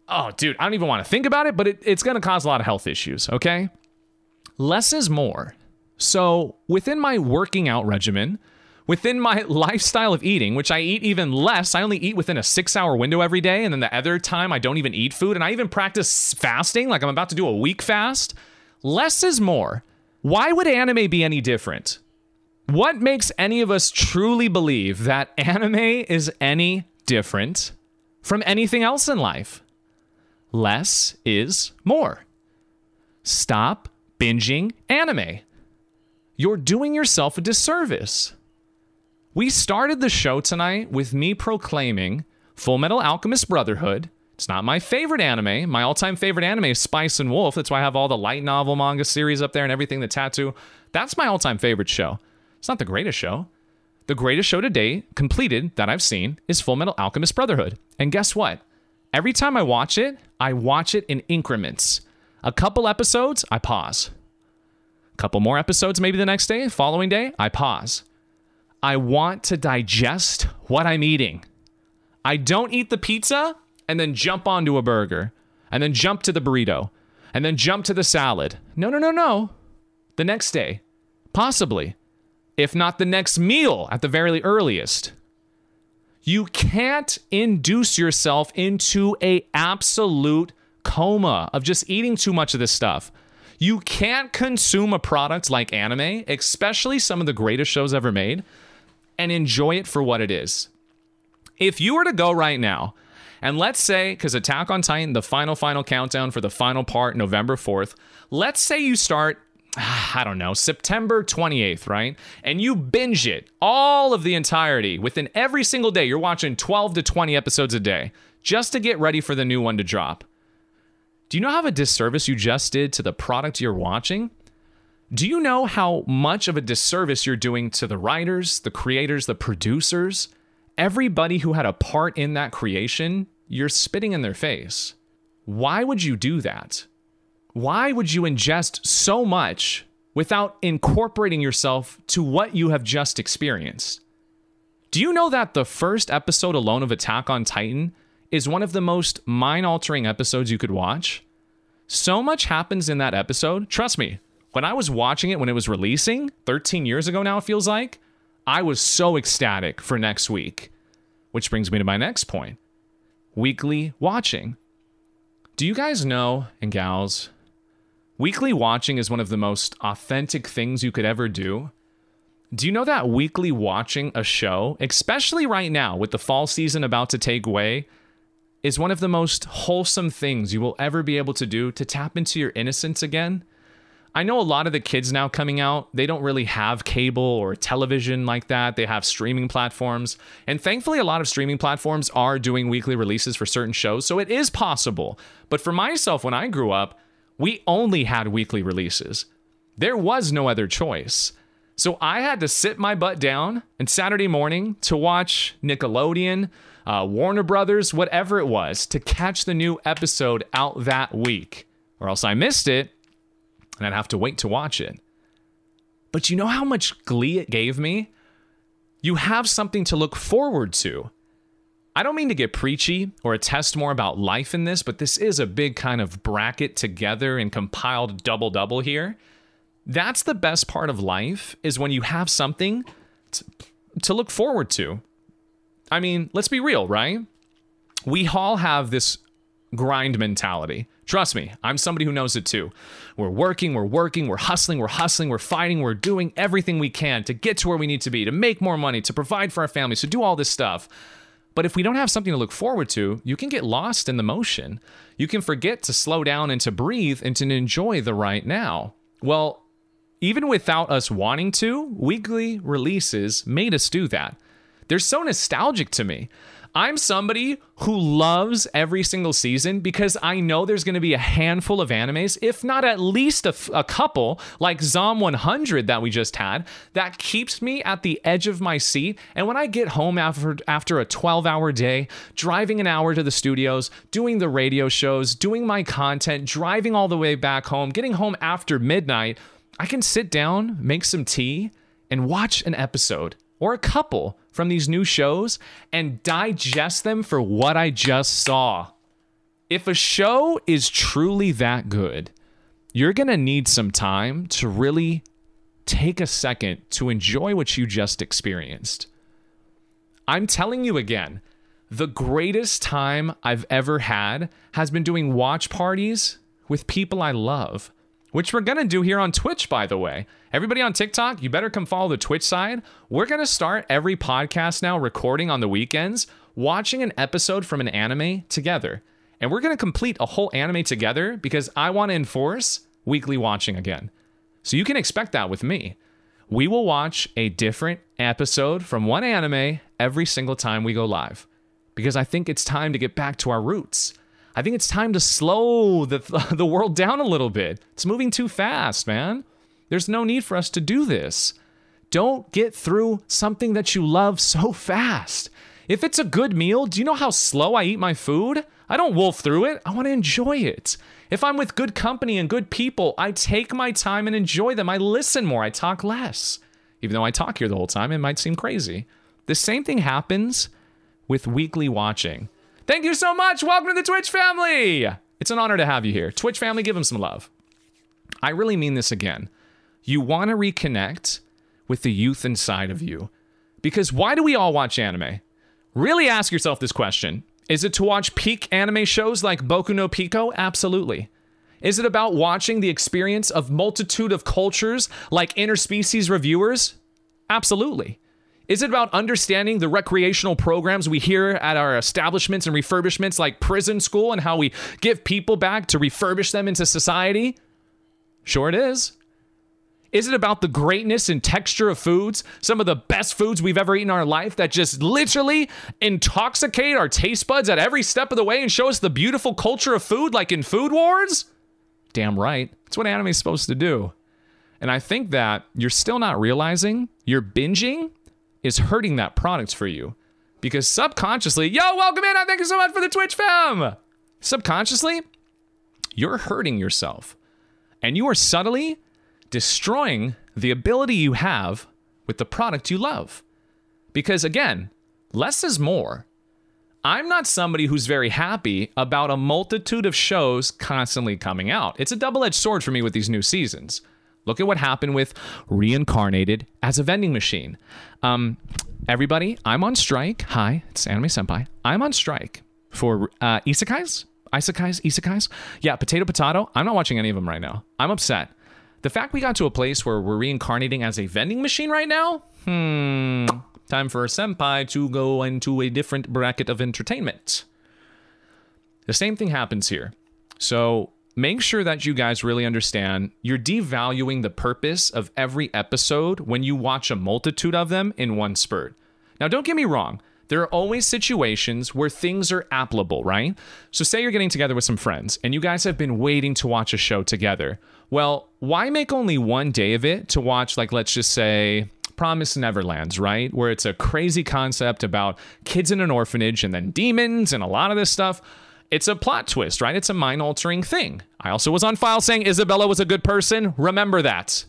oh, dude, I don't even want to think about it, but it, it's going to cause a lot of health issues, okay? Less is more. So within my working out regimen, within my lifestyle of eating, which I eat even less, I only eat within a six hour window every day. And then the other time I don't even eat food. And I even practice fasting, like I'm about to do a week fast. Less is more. Why would anime be any different? What makes any of us truly believe that (laughs) anime is any different from anything else in life? Less is more. Stop binging anime. You're doing yourself a disservice. We started the show tonight with me proclaiming Full Metal Alchemist Brotherhood. It's not my favorite anime. My all time favorite anime is Spice and Wolf. That's why I have all the light novel manga series up there and everything, the tattoo. That's my all time favorite show. It's not the greatest show. The greatest show to date, completed, that I've seen, is Full Metal Alchemist Brotherhood. And guess what? Every time I watch it, I watch it in increments. A couple episodes, I pause. A couple more episodes, maybe the next day, following day, I pause. I want to digest what I'm eating. I don't eat the pizza and then jump onto a burger and then jump to the burrito and then jump to the salad. No, no, no, no. The next day, possibly if not the next meal at the very earliest. You can't induce yourself into a absolute coma of just eating too much of this stuff. You can't consume a product like anime, especially some of the greatest shows ever made, and enjoy it for what it is. If you were to go right now, and let's say, because Attack on Titan, the final, final countdown for the final part, November 4th, let's say you start (sighs) I don't know, September 28th, right? And you binge it all of the entirety within every single day. You're watching 12 to 20 episodes a day just to get ready for the new one to drop. Do you know how a disservice you just did to the product you're watching? Do you know how much of a disservice you're doing to the writers, the creators, the producers? Everybody who had a part in that creation, you're spitting in their face. Why would you do that? why would you ingest so much without incorporating yourself to what you have just experienced? Do you know that the first episode alone of Attack on Titan is one of the most mind altering episodes you could watch? So much happens in that episode. Trust me, when I was watching it when it was releasing, 13 years ago now, it feels like, I was so ecstatic for next week. Which brings me to my next point weekly watching. Do you guys know, and gals, Weekly watching is one of the most authentic things you could ever do. Do you know that weekly watching a show, especially right now with the fall season about to take way, is one of the most wholesome things you will ever be able to do to tap into your innocence again? I know a lot of the kids now coming out, they don't really have cable or television like that. They have streaming platforms. And thankfully, a lot of streaming platforms are doing weekly releases for certain shows. So it is possible. But for myself, when I grew up, we only had weekly releases. There was no other choice. So I had to sit my butt down and Saturday morning to watch Nickelodeon, uh, Warner Brothers, whatever it was, to catch the new episode out that week. Or else I missed it and I'd have to wait to watch it. But you know how much glee it gave me? You have something to look forward to. I don't mean to get preachy or attest more about life in this, but this is a big kind of bracket together and compiled double double here. That's the best part of life is when you have something to, to look forward to. I mean, let's be real, right? We all have this grind mentality. Trust me, I'm somebody who knows it too. We're working, we're working, we're hustling, we're hustling, we're fighting, we're doing everything we can to get to where we need to be, to make more money, to provide for our families, to do all this stuff. But if we don't have something to look forward to, you can get lost in the motion. You can forget to slow down and to breathe and to enjoy the right now. Well, even without us wanting to, weekly releases made us do that. They're so nostalgic to me. I'm somebody who loves every single season because I know there's going to be a handful of animes, if not at least a, f- a couple, like Zom 100 that we just had, that keeps me at the edge of my seat. And when I get home after, after a 12 hour day, driving an hour to the studios, doing the radio shows, doing my content, driving all the way back home, getting home after midnight, I can sit down, make some tea, and watch an episode or a couple from these new shows and digest them for what I just saw. If a show is truly that good, you're going to need some time to really take a second to enjoy what you just experienced. I'm telling you again, the greatest time I've ever had has been doing watch parties with people I love which we're going to do here on Twitch, by the way. Everybody on TikTok, you better come follow the Twitch side. We're going to start every podcast now recording on the weekends, watching an episode from an anime together. And we're going to complete a whole anime together because I want to enforce weekly watching again. So you can expect that with me. we will watch a different episode from one anime every single time we go live because I think it's time to get back to our roots. I think it's time to slow the, (laughs) the world down a little bit. It's moving too fast, man. There's no need for us to do this. Don't get through something that you love so fast. If it's a good meal, do you know how slow I eat my food? I don't wolf through it. I want to enjoy it. If I'm with good company and good people, I take my time and enjoy them. I listen more, I talk less. Even though I talk here the whole time, it might seem crazy. The same thing happens with weekly watching. Thank you so much. Welcome to the Twitch family. It's an honor to have you here. Twitch family, give them some love. I really mean this again. You want to reconnect with the youth inside of you. Because why do we all watch anime? Really ask yourself this question. Is it to watch peak anime shows like Boku no Pico? Absolutely. Is it about watching the experience of multitude of cultures like interspecies reviewers? Absolutely. Is it about understanding the recreational programs we hear at our establishments and refurbishments like prison school and how we give people back to refurbish them into society? Sure, it is. Is it about the greatness and texture of foods? Some of the best foods we've ever eaten in our life that just literally intoxicate our taste buds at every step of the way and show us the beautiful culture of food, like in Food Wars? Damn right. That's what anime is supposed to do. And I think that you're still not realizing you're binging is hurting that product for you. Because subconsciously, yo, welcome in. I thank you so much for the Twitch fam. Subconsciously, you're hurting yourself. And you are subtly destroying the ability you have with the product you love. Because again, less is more. I'm not somebody who's very happy about a multitude of shows constantly coming out. It's a double edged sword for me with these new seasons. Look at what happened with Reincarnated as a vending machine. Um, everybody, I'm on strike. Hi, it's Anime Senpai. I'm on strike for uh, isekais. Isekais, isekais. Yeah, potato, potato. I'm not watching any of them right now. I'm upset. The fact we got to a place where we're reincarnating as a vending machine right now, hmm, time for a senpai to go into a different bracket of entertainment. The same thing happens here. So make sure that you guys really understand you're devaluing the purpose of every episode when you watch a multitude of them in one spurt. Now, don't get me wrong. There are always situations where things are applicable, right? So, say you're getting together with some friends and you guys have been waiting to watch a show together. Well, why make only one day of it to watch, like, let's just say, Promise Neverlands, right? Where it's a crazy concept about kids in an orphanage and then demons and a lot of this stuff. It's a plot twist, right? It's a mind altering thing. I also was on file saying Isabella was a good person. Remember that.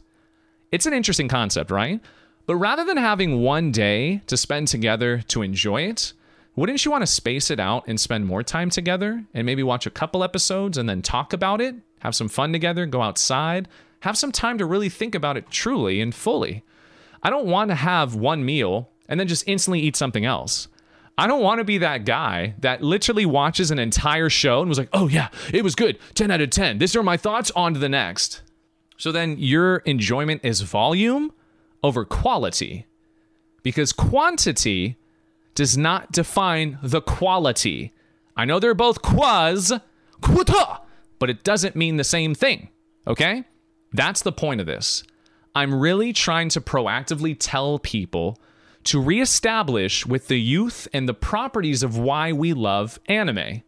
It's an interesting concept, right? But rather than having one day to spend together to enjoy it, wouldn't you want to space it out and spend more time together and maybe watch a couple episodes and then talk about it? Have some fun together, go outside, have some time to really think about it truly and fully. I don't want to have one meal and then just instantly eat something else. I don't want to be that guy that literally watches an entire show and was like, oh, yeah, it was good. 10 out of 10. These are my thoughts. On to the next. So then your enjoyment is volume over quality because quantity does not define the quality. I know they're both quas, quota, but it doesn't mean the same thing. Okay? That's the point of this. I'm really trying to proactively tell people to reestablish with the youth and the properties of why we love anime.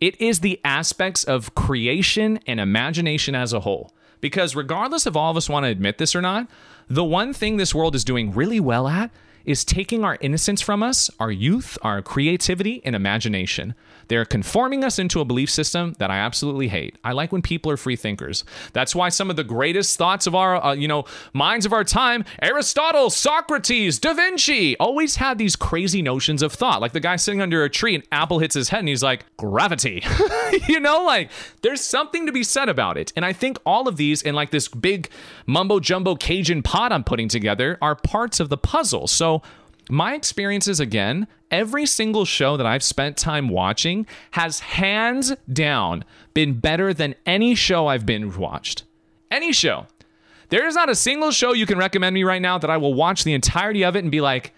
It is the aspects of creation and imagination as a whole. Because regardless if all of us want to admit this or not, the one thing this world is doing really well at is taking our innocence from us, our youth, our creativity, and imagination. They're conforming us into a belief system that I absolutely hate. I like when people are free thinkers. That's why some of the greatest thoughts of our, uh, you know, minds of our time, Aristotle, Socrates, Da Vinci, always had these crazy notions of thought. Like the guy sitting under a tree and apple hits his head and he's like, gravity. (laughs) you know, like there's something to be said about it. And I think all of these in like this big mumbo jumbo Cajun pot I'm putting together are parts of the puzzle. So my experiences again, every single show that I've spent time watching has hands down been better than any show I've been watched. Any show. There is not a single show you can recommend me right now that I will watch the entirety of it and be like,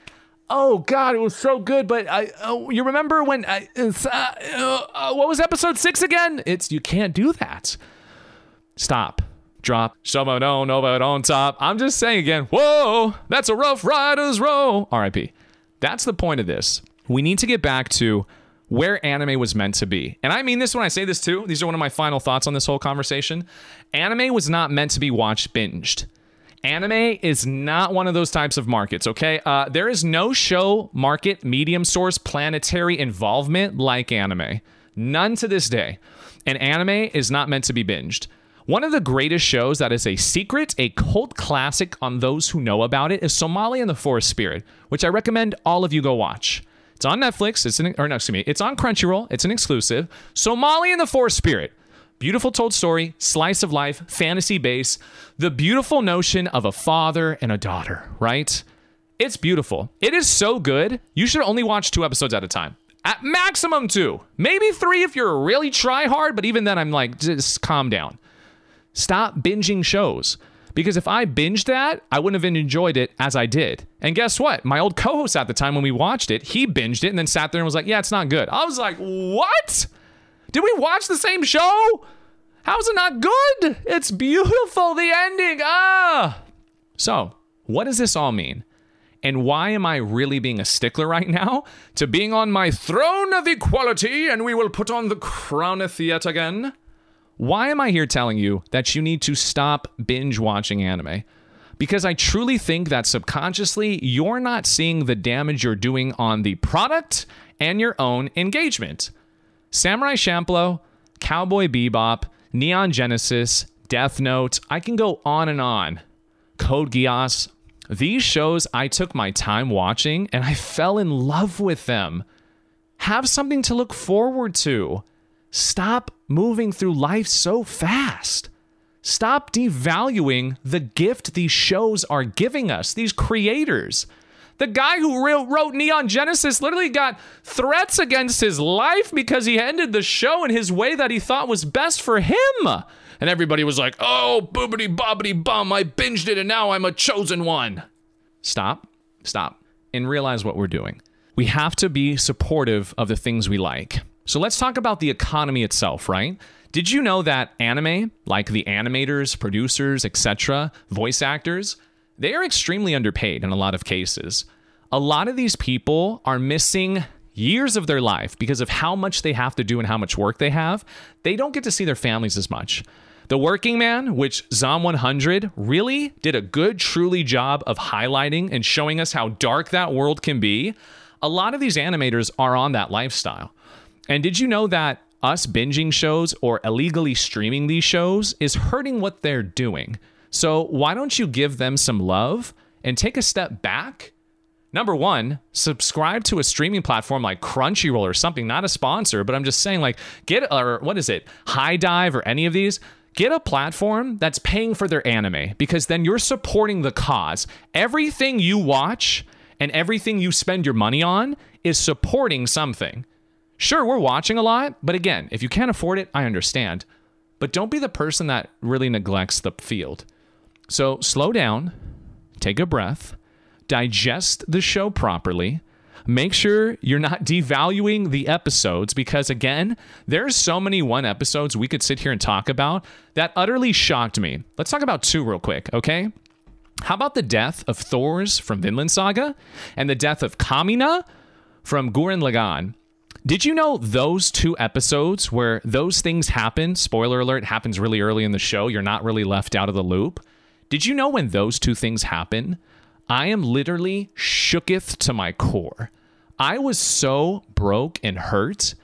"Oh God, it was so good." But I, oh, you remember when? I, uh, uh, what was episode six again? It's you can't do that. Stop. Drop, over it on top. I'm just saying again, whoa, that's a rough rider's row. RIP. That's the point of this. We need to get back to where anime was meant to be. And I mean this when I say this too. These are one of my final thoughts on this whole conversation. Anime was not meant to be watched binged. Anime is not one of those types of markets, okay? Uh, there is no show, market, medium source, planetary involvement like anime. None to this day. And anime is not meant to be binged. One of the greatest shows that is a secret, a cult classic on those who know about it, is Somali and the Forest Spirit, which I recommend all of you go watch. It's on Netflix. It's an, or no, excuse me, it's on Crunchyroll. It's an exclusive. Somali and the Forest Spirit. Beautiful told story, slice of life, fantasy base, the beautiful notion of a father and a daughter, right? It's beautiful. It is so good. You should only watch two episodes at a time. At maximum two, maybe three if you're really try hard, but even then, I'm like, just calm down. Stop binging shows. Because if I binged that, I wouldn't have enjoyed it as I did. And guess what? My old co host at the time when we watched it, he binged it and then sat there and was like, yeah, it's not good. I was like, what? Did we watch the same show? How's it not good? It's beautiful, the ending. Ah. So, what does this all mean? And why am I really being a stickler right now? To being on my throne of equality, and we will put on the crown crowneth yet again? Why am I here telling you that you need to stop binge watching anime? Because I truly think that subconsciously you're not seeing the damage you're doing on the product and your own engagement. Samurai Champloo, Cowboy Bebop, Neon Genesis, Death Note, I can go on and on. Code Geass, these shows I took my time watching and I fell in love with them. Have something to look forward to. Stop moving through life so fast. Stop devaluing the gift these shows are giving us, these creators. The guy who wrote Neon Genesis literally got threats against his life because he ended the show in his way that he thought was best for him. And everybody was like, oh, boobity bobbity bum, I binged it and now I'm a chosen one. Stop, stop, and realize what we're doing. We have to be supportive of the things we like. So let's talk about the economy itself, right? Did you know that anime, like the animators, producers, etc., voice actors, they are extremely underpaid in a lot of cases. A lot of these people are missing years of their life because of how much they have to do and how much work they have. They don't get to see their families as much. The Working Man, which Zom 100 really did a good, truly job of highlighting and showing us how dark that world can be, a lot of these animators are on that lifestyle. And did you know that us binging shows or illegally streaming these shows is hurting what they're doing? So why don't you give them some love and take a step back? Number one, subscribe to a streaming platform like Crunchyroll or something, not a sponsor, but I'm just saying, like, get, or what is it, HIDIVE or any of these? Get a platform that's paying for their anime because then you're supporting the cause. Everything you watch and everything you spend your money on is supporting something. Sure, we're watching a lot, but again, if you can't afford it, I understand. But don't be the person that really neglects the field. So slow down, take a breath, digest the show properly. Make sure you're not (laughs) devaluing the episodes because, again, there's so many one episodes we could sit here and talk about that utterly shocked me. Let's talk about two real quick, okay? How about the death of Thors from Vinland Saga and the death of Kamina from Gurren Lagann? Did you know those two episodes where those things happen, spoiler alert, happens really early in the show, you're not really left out of the loop? Did you know when those two things happen, I am literally shooketh to my core. I was so broke and hurt,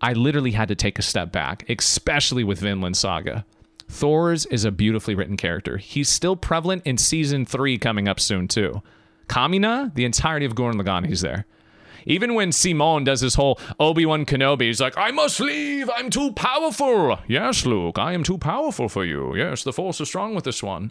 I literally had to take a step back, especially with Vinland Saga. Thors is a beautifully written character. He's still prevalent in season three coming up soon, too. Kamina, the entirety of Gurren Lagann, there. Even when Simon does his whole Obi Wan Kenobi, he's like, I must leave. I'm too powerful. Yes, Luke, I am too powerful for you. Yes, the Force is strong with this one.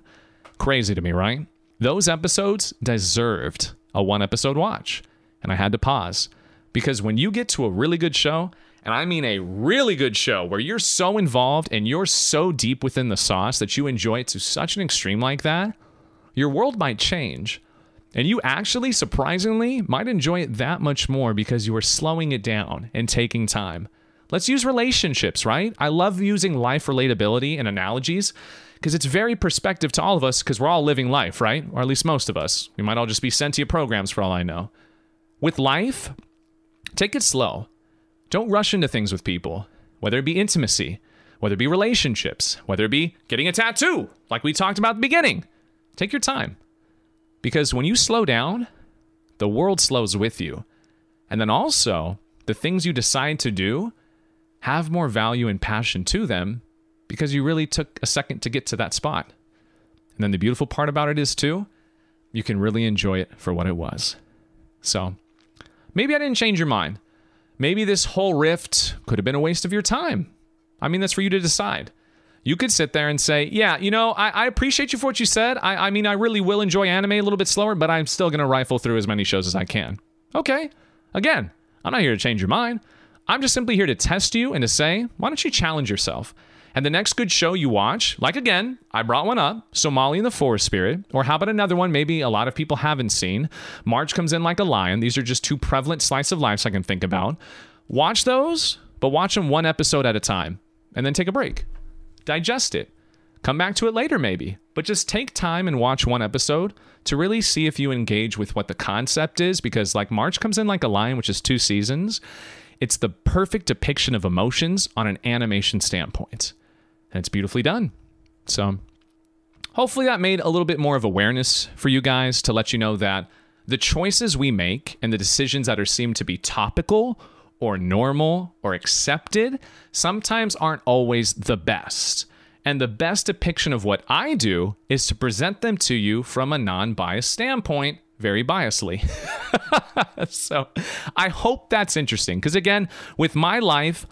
Crazy to me, right? Those episodes deserved a one episode watch. And I had to pause because when you get to a really good show, and I mean a really good show where you're so involved and you're so deep within the sauce that you enjoy it to such an extreme like that, your world might change. And you actually, surprisingly, might enjoy it that much more because you are slowing it down and taking time. Let's use relationships, right? I love using life relatability and analogies because it's very perspective to all of us because we're all living life, right? Or at least most of us. We might all just be sentient programs for all I know. With life, take it slow. Don't rush into things with people, whether it be intimacy, whether it be relationships, whether it be getting a tattoo, like we talked about at the beginning. Take your time. Because when you slow down, the world slows with you. And then also, the things you decide to do have more value and passion to them because you really took a second to get to that spot. And then the beautiful part about it is, too, you can really enjoy it for what it was. So maybe I didn't change your mind. Maybe this whole rift could have been a waste of your time. I mean, that's for you to decide. You could sit there and say, Yeah, you know, I, I appreciate you for what you said. I, I mean, I really will enjoy anime a little bit slower, but I'm still going to rifle through as many shows as I can. Okay. Again, I'm not here to change your mind. I'm just simply here to test you and to say, Why don't you challenge yourself? And the next good show you watch, like again, I brought one up Somali and the Forest Spirit, or how about another one maybe a lot of people haven't seen? March Comes In Like a Lion. These are just two prevalent slice of lives I can think about. Watch those, but watch them one episode at a time and then take a break. Digest it. Come back to it later, maybe, but just take time and watch one episode to really see if you engage with what the concept is. Because, like, March comes in like a lion, which is two seasons, it's the perfect depiction of emotions on an animation standpoint. And it's beautifully done. So, hopefully, that made a little bit more of awareness for you guys to let you know that the choices we make and the decisions that are seem to be topical or normal or accepted sometimes aren't always the best. And the best depiction of what I do is to present them to you from a non biased standpoint, very biasly. (laughs) so I hope that's interesting. Because again, with my life,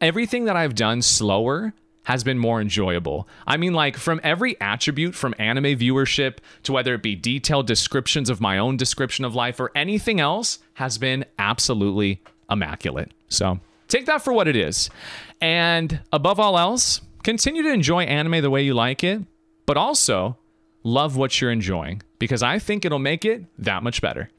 everything that I've done slower has been more enjoyable. I mean, like from every attribute from anime viewership to whether it be detailed descriptions of my own description of life or anything else, has been absolutely immaculate. So take that for what it is. And above all else, continue to enjoy anime the way you like it, but also love what you're enjoying because I think it'll make it that much better.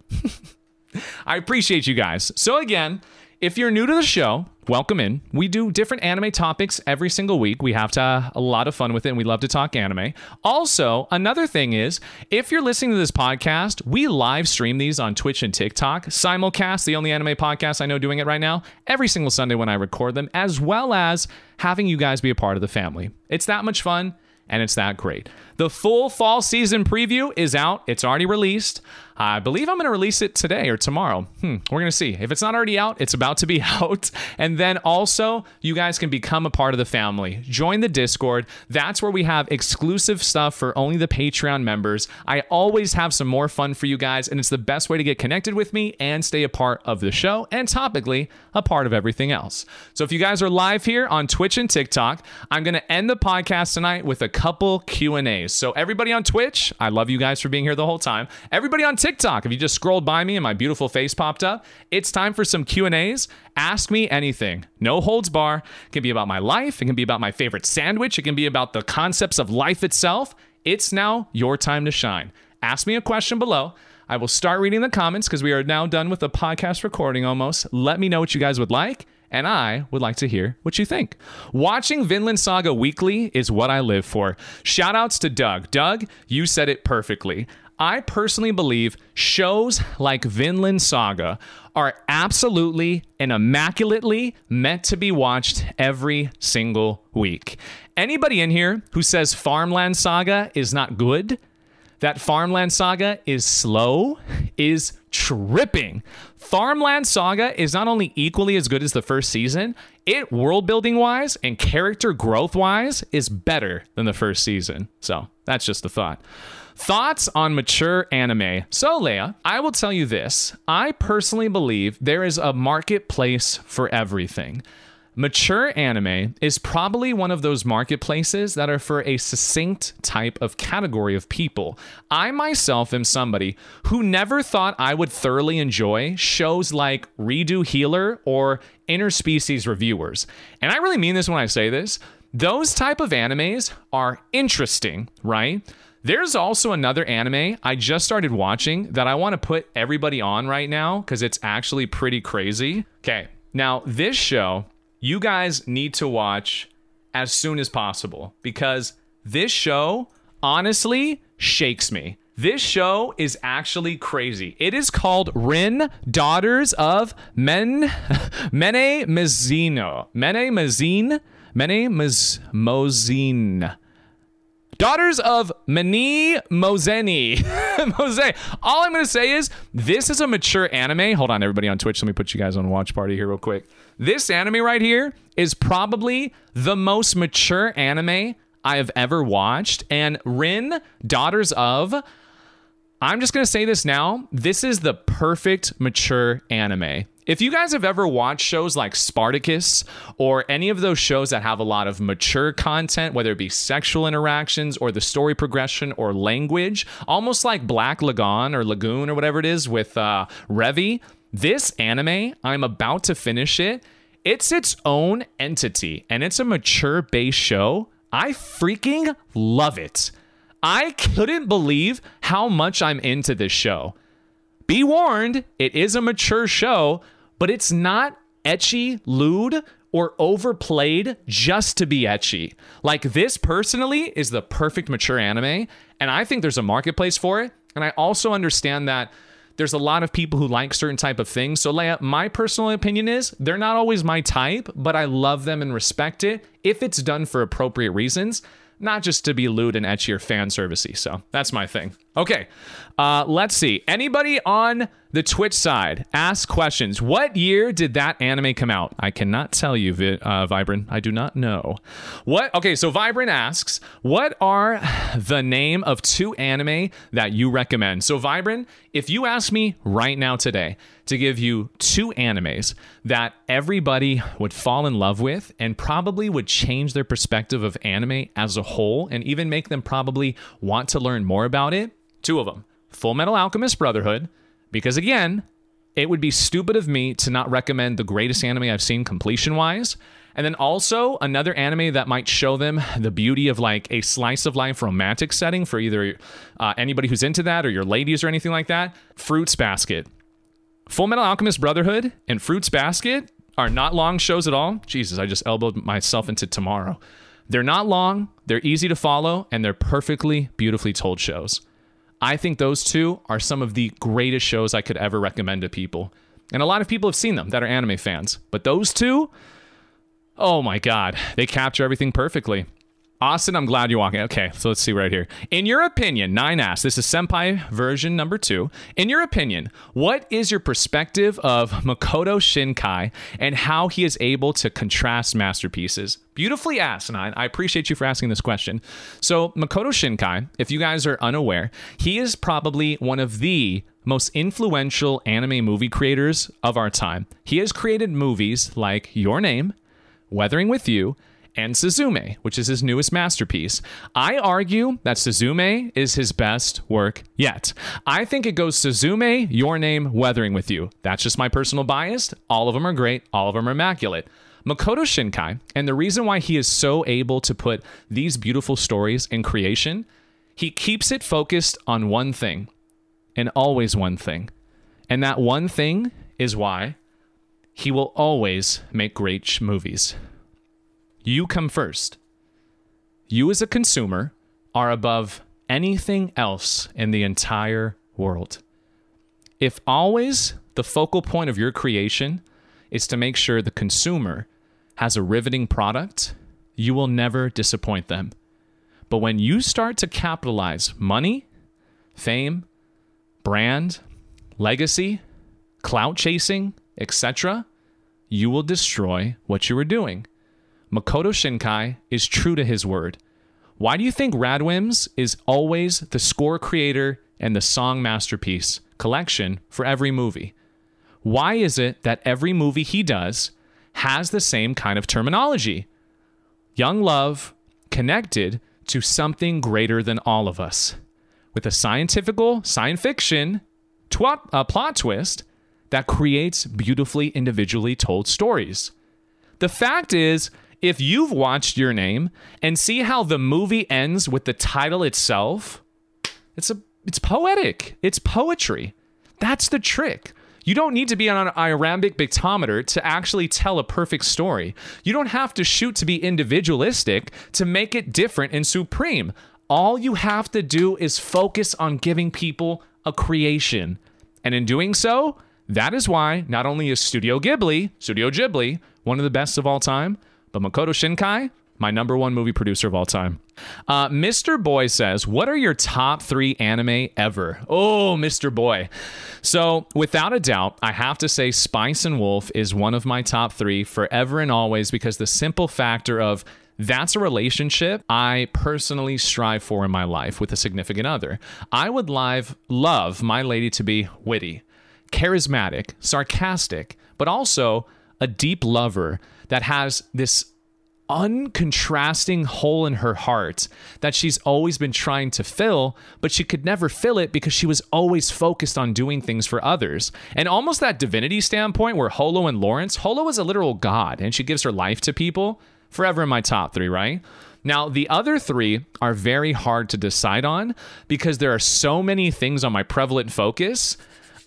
(laughs) I appreciate you guys. So, again, if you're new to the show, welcome in. We do different anime topics every single week. We have to uh, a lot of fun with it, and we love to talk anime. Also, another thing is, if you're listening to this podcast, we live stream these on Twitch and TikTok. Simulcast, the only anime podcast I know doing it right now, every single Sunday when I record them, as well as having you guys be a part of the family. It's that much fun and it's that great. The full fall season preview is out. It's already released. I believe I'm going to release it today or tomorrow. Hmm, we're going to see. If it's not already out, it's about to be (laughs) out. And then also, you guys can become a part of the family. Join the Discord. That's where we have exclusive stuff for only the Patreon members. I always have some more fun for you guys, and it's the best way to get connected with me and stay a part of the show and topically a part of everything else. So if you guys are live here on Twitch and TikTok, I'm going to end the podcast tonight with a couple Q&As. So everybody on Twitch, I love you guys for being here the whole time. Everybody on TikTok, if you just scrolled by me and my beautiful face popped up, it's time for some Q&As. Ask me anything. No holds bar. It can be about my life, it can be about my favorite sandwich, it can be about the concepts of life itself. It's now your time to shine. Ask me a question below. I will start reading the comments because we are now done with the podcast recording almost. Let me know what you guys would like and I would like to hear what you think. Watching Vinland Saga weekly is what I live for. Shout outs to Doug. Doug, you said it perfectly. I personally believe shows like Vinland Saga are absolutely and immaculately meant to be watched every single week. Anybody in here who says Farmland Saga is not good, that Farmland Saga is slow, is tripping. Farmland Saga is not only equally as good as the first season, it world building wise and character growth wise is better than the first season. So that's just a thought. Thoughts on mature anime. So, Leia, I will tell you this. I personally believe there is a marketplace for everything. Mature anime is probably one of those marketplaces that are for a succinct type of category of people. I myself am somebody who never thought I would thoroughly enjoy shows like Redo Healer or Interspecies Reviewers. And I really mean this when I say this. Those type of animes are interesting, right? There's also another anime I just started watching that I want to put everybody on right now because it's actually pretty crazy. Okay, now this show you guys need to watch as soon as possible because this show honestly shakes me. This show is actually crazy. It is called Rin, Daughters of Men (laughs) Mene Mazzino. Mene Mazzine? Mene Maz Mozine. Daughters of Mani Mozeni. (laughs) Mose. All I'm going to say is this is a mature anime. Hold on, everybody on Twitch. Let me put you guys on watch party here, real quick. This anime right here is probably the most mature anime I have ever watched. And Rin, Daughters of. I'm just going to say this now. This is the perfect mature anime. If you guys have ever watched shows like Spartacus or any of those shows that have a lot of mature content, whether it be sexual interactions or the story progression or language, almost like Black Lagoon or Lagoon or whatever it is with uh, Revy, this anime, I'm about to finish it. It's its own entity and it's a mature base show. I freaking love it. I couldn't believe how much I'm into this show. Be warned, it is a mature show, but it's not ecchi, lewd, or overplayed just to be ecchi. Like this personally is the perfect mature anime, and I think there's a marketplace for it. And I also understand that there's a lot of people who like certain type of things. So Leia, my personal opinion is they're not always my type, but I love them and respect it if it's done for appropriate reasons not just to be lewd and ecchi or fan servicey. So that's my thing. Okay, uh, let's see. Anybody on the Twitch side ask questions. What year did that anime come out? I cannot tell you, uh, Vibrant. I do not know. What? Okay, so Vibrant asks, what are the name of two anime that you recommend? So Vibrant, if you ask me right now today to give you two animes that everybody would fall in love with and probably would change their perspective of anime as a whole and even make them probably want to learn more about it, two of them. Full Metal Alchemist Brotherhood because again, it would be stupid of me to not recommend the greatest anime I've seen completion wise. And then also another anime that might show them the beauty of like a slice of life romantic setting for either uh, anybody who's into that or your ladies or anything like that. Fruits Basket. Full Metal Alchemist Brotherhood and Fruits Basket are not long shows at all. Jesus, I just elbowed myself into tomorrow. They're not long, they're easy to follow, and they're perfectly, beautifully told shows. I think those two are some of the greatest shows I could ever recommend to people. And a lot of people have seen them that are anime fans. But those two, oh my God, they capture everything perfectly. Austin, I'm glad you're walking. Okay, so let's see right here. In your opinion, nine asks, this is Senpai version number two. In your opinion, what is your perspective of Makoto Shinkai and how he is able to contrast masterpieces? Beautifully asked, Nine. I appreciate you for asking this question. So, Makoto Shinkai, if you guys are unaware, he is probably one of the most influential anime movie creators of our time. He has created movies like Your Name, Weathering with You, and Suzume, which is his newest masterpiece. I argue that Suzume is his best work yet. I think it goes Suzume, Your Name, Weathering with You. That's just my personal bias. All of them are great, all of them are immaculate. Makoto Shinkai, and the reason why he is so able to put these beautiful stories in creation, he keeps it focused on one thing, and always one thing. And that one thing is why he will always make great movies. You come first. You, as a consumer, are above anything else in the entire world. If always the focal point of your creation is to make sure the consumer has a riveting product, you will never disappoint them. But when you start to capitalize money, fame, brand, legacy, clout chasing, etc., you will destroy what you were doing. Makoto Shinkai is true to his word. Why do you think Radwimps is always the score creator and the song masterpiece collection for every movie? Why is it that every movie he does has the same kind of terminology? Young love connected to something greater than all of us, with a scientifical science fiction twat, uh, plot twist that creates beautifully individually told stories. The fact is, if you've watched your name and see how the movie ends with the title itself, it's a it's poetic. It's poetry. That's the trick. You don't need to be on an iambic pictometer to actually tell a perfect story. You don't have to shoot to be individualistic to make it different and supreme. All you have to do is focus on giving people a creation. And in doing so, that is why not only is Studio Ghibli, Studio Ghibli, one of the best of all time, but Makoto Shinkai, my number one movie producer of all time. Uh, Mr. Boy says, What are your top three anime ever? Oh, Mr. Boy. So, without a doubt, I have to say Spice and Wolf is one of my top three forever and always because the simple factor of that's a relationship I personally strive for in my life with a significant other. I would live, love my lady to be witty, charismatic, sarcastic, but also a deep lover that has this uncontrasting hole in her heart that she's always been trying to fill, but she could never fill it because she was always focused on doing things for others. And almost that divinity standpoint where Holo and Lawrence, Holo is a literal god and she gives her life to people, forever in my top three, right? Now, the other three are very hard to decide on because there are so many things on my prevalent focus.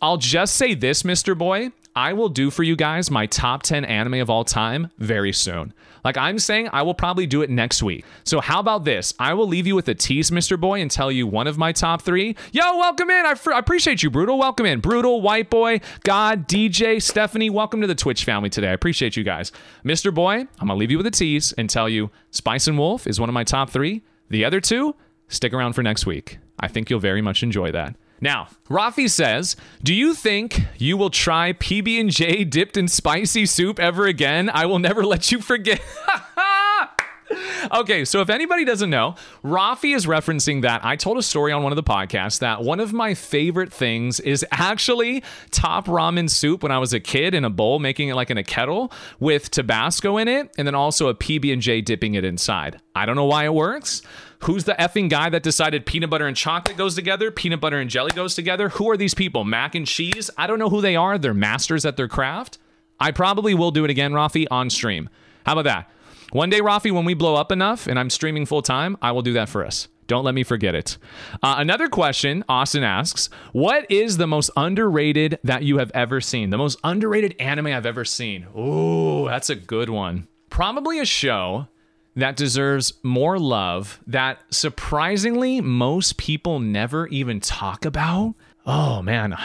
I'll just say this, Mr. Boy. I will do for you guys my top 10 anime of all time very soon. Like I'm saying, I will probably do it next week. So how about this? I will leave you with a tease, Mr. Boy, and tell you one of my top three. Yo, welcome in. I, fr- I appreciate you, Brutal. Welcome in. Brutal, White Boy, God, DJ, Stephanie. Welcome to the Twitch family today. I appreciate you guys. Mr. Boy, I'm to leave you with a tease and tell you Spice and Wolf is one of my top three. The other two, stick around for next week. I think you'll very much enjoy that. Now, Rafi says, "Do you think you will try PB and J dipped in spicy soup ever again? I will never let you forget." (laughs) okay, so if anybody doesn't know, Rafi is referencing that I told a story on one of the podcasts that one of my favorite things is actually top ramen soup when I was a kid in a bowl, making it like in a kettle with Tabasco in it, and then also a PB and J dipping it inside. I don't know why it works. Who's the effing guy that decided peanut butter and chocolate goes together, peanut butter and jelly goes together? Who are these people? Mac and cheese? I don't know who they are. They're masters at their craft. I probably will do it again, Rafi, on stream. How about that? One day, Rafi, when we blow up enough and I'm streaming full time, I will do that for us. Don't let me forget it. Uh, another question Austin asks What is the most underrated that you have ever seen? The most underrated anime I've ever seen? Ooh, that's a good one. Probably a show that deserves more love that surprisingly most people never even talk about. Oh man,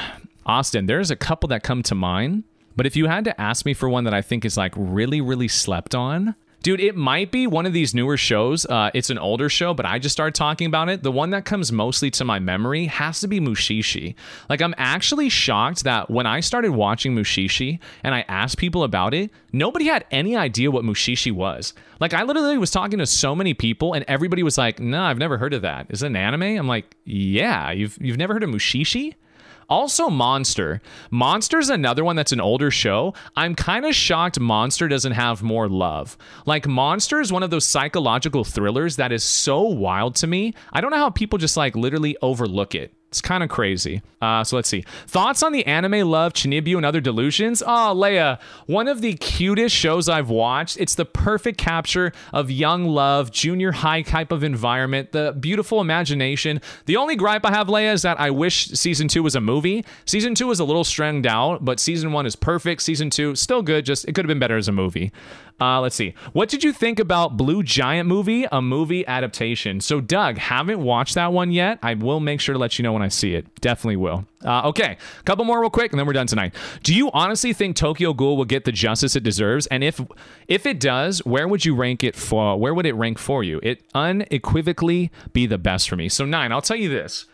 Austin, there's a couple that come to mind. But if you had to ask me for one that I think is like really, really slept on, Dude, it might be one of these newer shows. Uh, it's an older show, but I just started talking about it. The one that comes mostly to my memory has to be Mushishi. Like, I'm actually shocked that when I started watching Mushishi and I asked people about it, nobody had any idea what Mushishi was. Like, I literally was talking to so many people, and everybody was like, "No, nah, I've never heard of that. Is it an anime?" I'm like, "Yeah, you've you've never heard of Mushishi?" Also, Monster. Monster's another one that's an older show. I'm kind of shocked Monster doesn't have more love. Like, Monster is one of those psychological thrillers that is so wild to me. I don't know how people just like literally overlook it. It's kind of crazy. Uh, so let's see. Thoughts on the anime love, Chunibyo, and other delusions? Oh, Leia, one of the cutest shows I've watched. It's the perfect capture of young love, junior high type of environment, the beautiful imagination. The only gripe I have, Leia, is that I wish season two was a movie. Season two is a little strung out, but season one is perfect. Season two, still good, just it could have been better as a movie. Uh, let's see. What did you think about Blue Giant movie, a movie adaptation? So, Doug, haven't watched that one yet. I will make sure to let you know when I see it. Definitely will. Uh, okay, a couple more real quick, and then we're done tonight. Do you honestly think Tokyo Ghoul will get the justice it deserves? And if if it does, where would you rank it for? Where would it rank for you? It unequivocally be the best for me. So nine. I'll tell you this.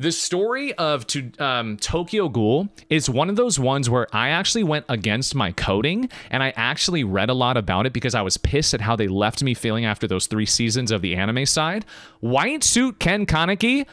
The story of to, um, Tokyo Ghoul is one of those ones where I actually went against my coding and I actually read a lot about it because I was pissed at how they left me feeling after those three seasons of the anime side. White Suit Ken Kaneki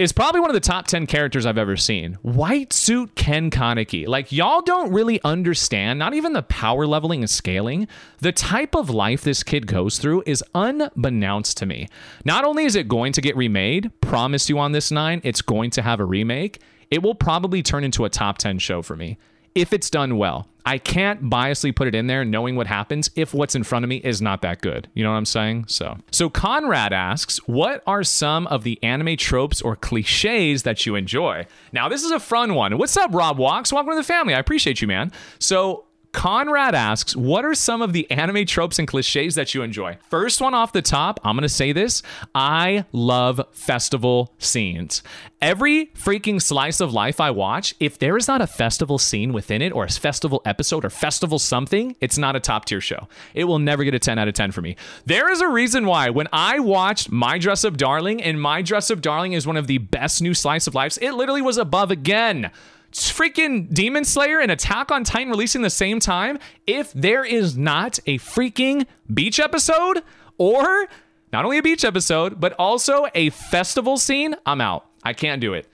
is probably one of the top 10 characters I've ever seen. White suit Ken Kaneki. Like, y'all don't really understand, not even the power leveling and scaling. The type of life this kid goes through is unbeknownst to me. Not only is it going to get remade, promise you on this nine, it's going to have a remake. It will probably turn into a top 10 show for me. If it's done well. I can't biasly put it in there knowing what happens if what's in front of me is not that good. You know what I'm saying? So, so Conrad asks, "What are some of the anime tropes or clichés that you enjoy?" Now, this is a fun one. What's up, Rob Walks? Welcome to the family. I appreciate you, man. So, Conrad asks, What are some of the anime tropes and cliches that you enjoy? First one off the top, I'm going to say this I love festival scenes. Every freaking slice of life I watch, if there is not a festival scene within it, or a festival episode, or festival something, it's not a top tier show. It will never get a 10 out of 10 for me. There is a reason why when I watched My Dress Up Darling, and My Dress Up Darling is one of the best new slice of lives, it literally was above again freaking Demon Slayer and Attack on Titan releasing the same time, if there is not a freaking beach episode or not only a beach episode, but also a festival scene, I'm out. I can't do it.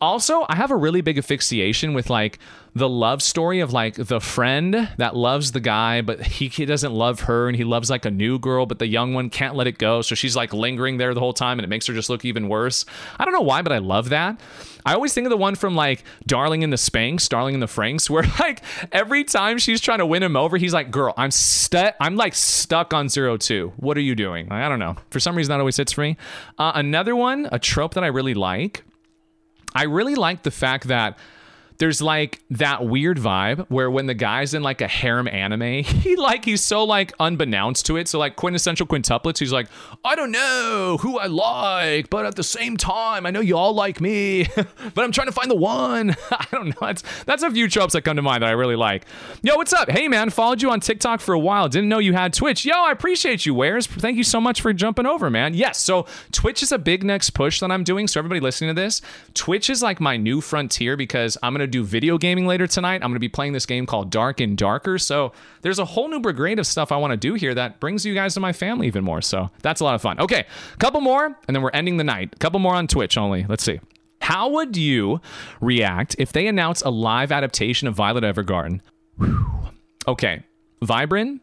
Also, I have a really big asphyxiation with like the love story of like the friend that loves the guy, but he, he doesn't love her and he loves like a new girl, but the young one can't let it go. So she's like lingering there the whole time and it makes her just look even worse. I don't know why, but I love that. I always think of the one from like Darling in the Spanx, Darling in the Franks, (laughs) where like every time she's trying to win him over, he's like, "Girl, I'm stuck. I'm like stuck on zero two. What are you doing?" Like, I don't know. For some reason, that always hits for me. Uh, another one, a trope that I really like. I really like the fact that there's like that weird vibe where when the guy's in like a harem anime, (laughs) he like he's so like unbeknownst to it. So like quintessential quintuplets, he's like, I don't know who I like, but at the same time, I know you all like me, (laughs) but I'm trying to find the one. (laughs) I don't know. That's that's a few tropes that come to mind that I really like. Yo, what's up? Hey man, followed you on TikTok for a while. Didn't know you had Twitch. Yo, I appreciate you, Wares. Thank you so much for jumping over, man. Yes, so Twitch is a big next push that I'm doing. So everybody listening to this, Twitch is like my new frontier because I'm gonna to do video gaming later tonight. I'm going to be playing this game called Dark and Darker. So there's a whole new brigade of stuff I want to do here that brings you guys to my family even more. So that's a lot of fun. Okay, couple more, and then we're ending the night. Couple more on Twitch only. Let's see. How would you react if they announce a live adaptation of Violet Evergarden? Whew. Okay, Vibrin,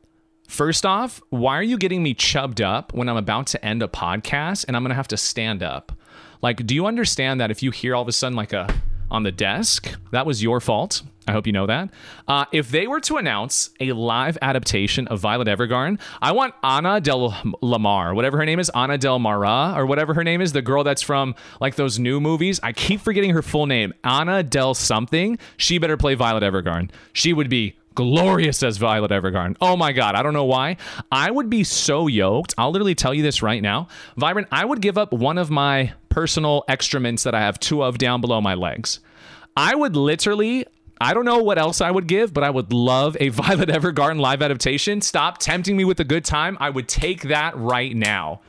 First off, why are you getting me chubbed up when I'm about to end a podcast and I'm to have to stand up? Like, do you understand that if you hear all of a sudden like a on the desk. That was your fault. I hope you know that. Uh, if they were to announce a live adaptation of Violet Evergarden, I want Anna del Lamar, whatever her name is, Anna del Mara, or whatever her name is, the girl that's from like those new movies. I keep forgetting her full name. Anna del something. She better play Violet Evergarden. She would be glorious as Violet Evergarden. Oh my God. I don't know why. I would be so yoked. I'll literally tell you this right now. Vibrant, I would give up one of my personal excrements that I have two of down below my legs. I would literally, I don't know what else I would give, but I would love a (laughs) Violet Evergarden live adaptation. Stop tempting me with a good time. I would take that right now.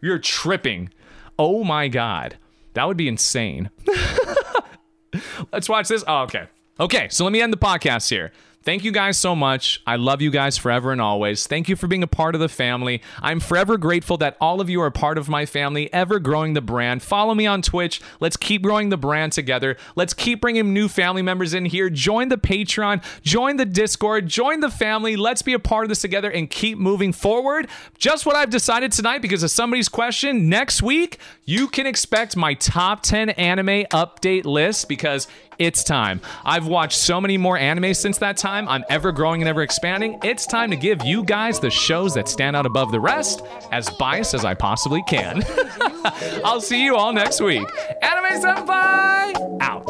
You're tripping. Oh my God. That would be insane. (laughs) Let's watch this. Oh, okay. Okay, so let me end the podcast here. Thank you guys so much. I love you guys forever and always. Thank you for being a part of the family. I'm forever grateful that all of you are a part of my family, ever growing the brand. Follow me on Twitch. Let's keep growing the brand together. Let's keep bringing new family members in here. Join the Patreon, join the Discord, join the family. Let's be a part of this together and keep moving forward. Just what I've decided tonight because of somebody's question. Next week, you can expect my top 10 anime update list because it's time. I've watched so many more anime since that time. I'm ever growing and ever expanding. It's time to give you guys the shows that stand out above the rest, as biased as I possibly can. (laughs) I'll see you all next week. Anime Senpai out.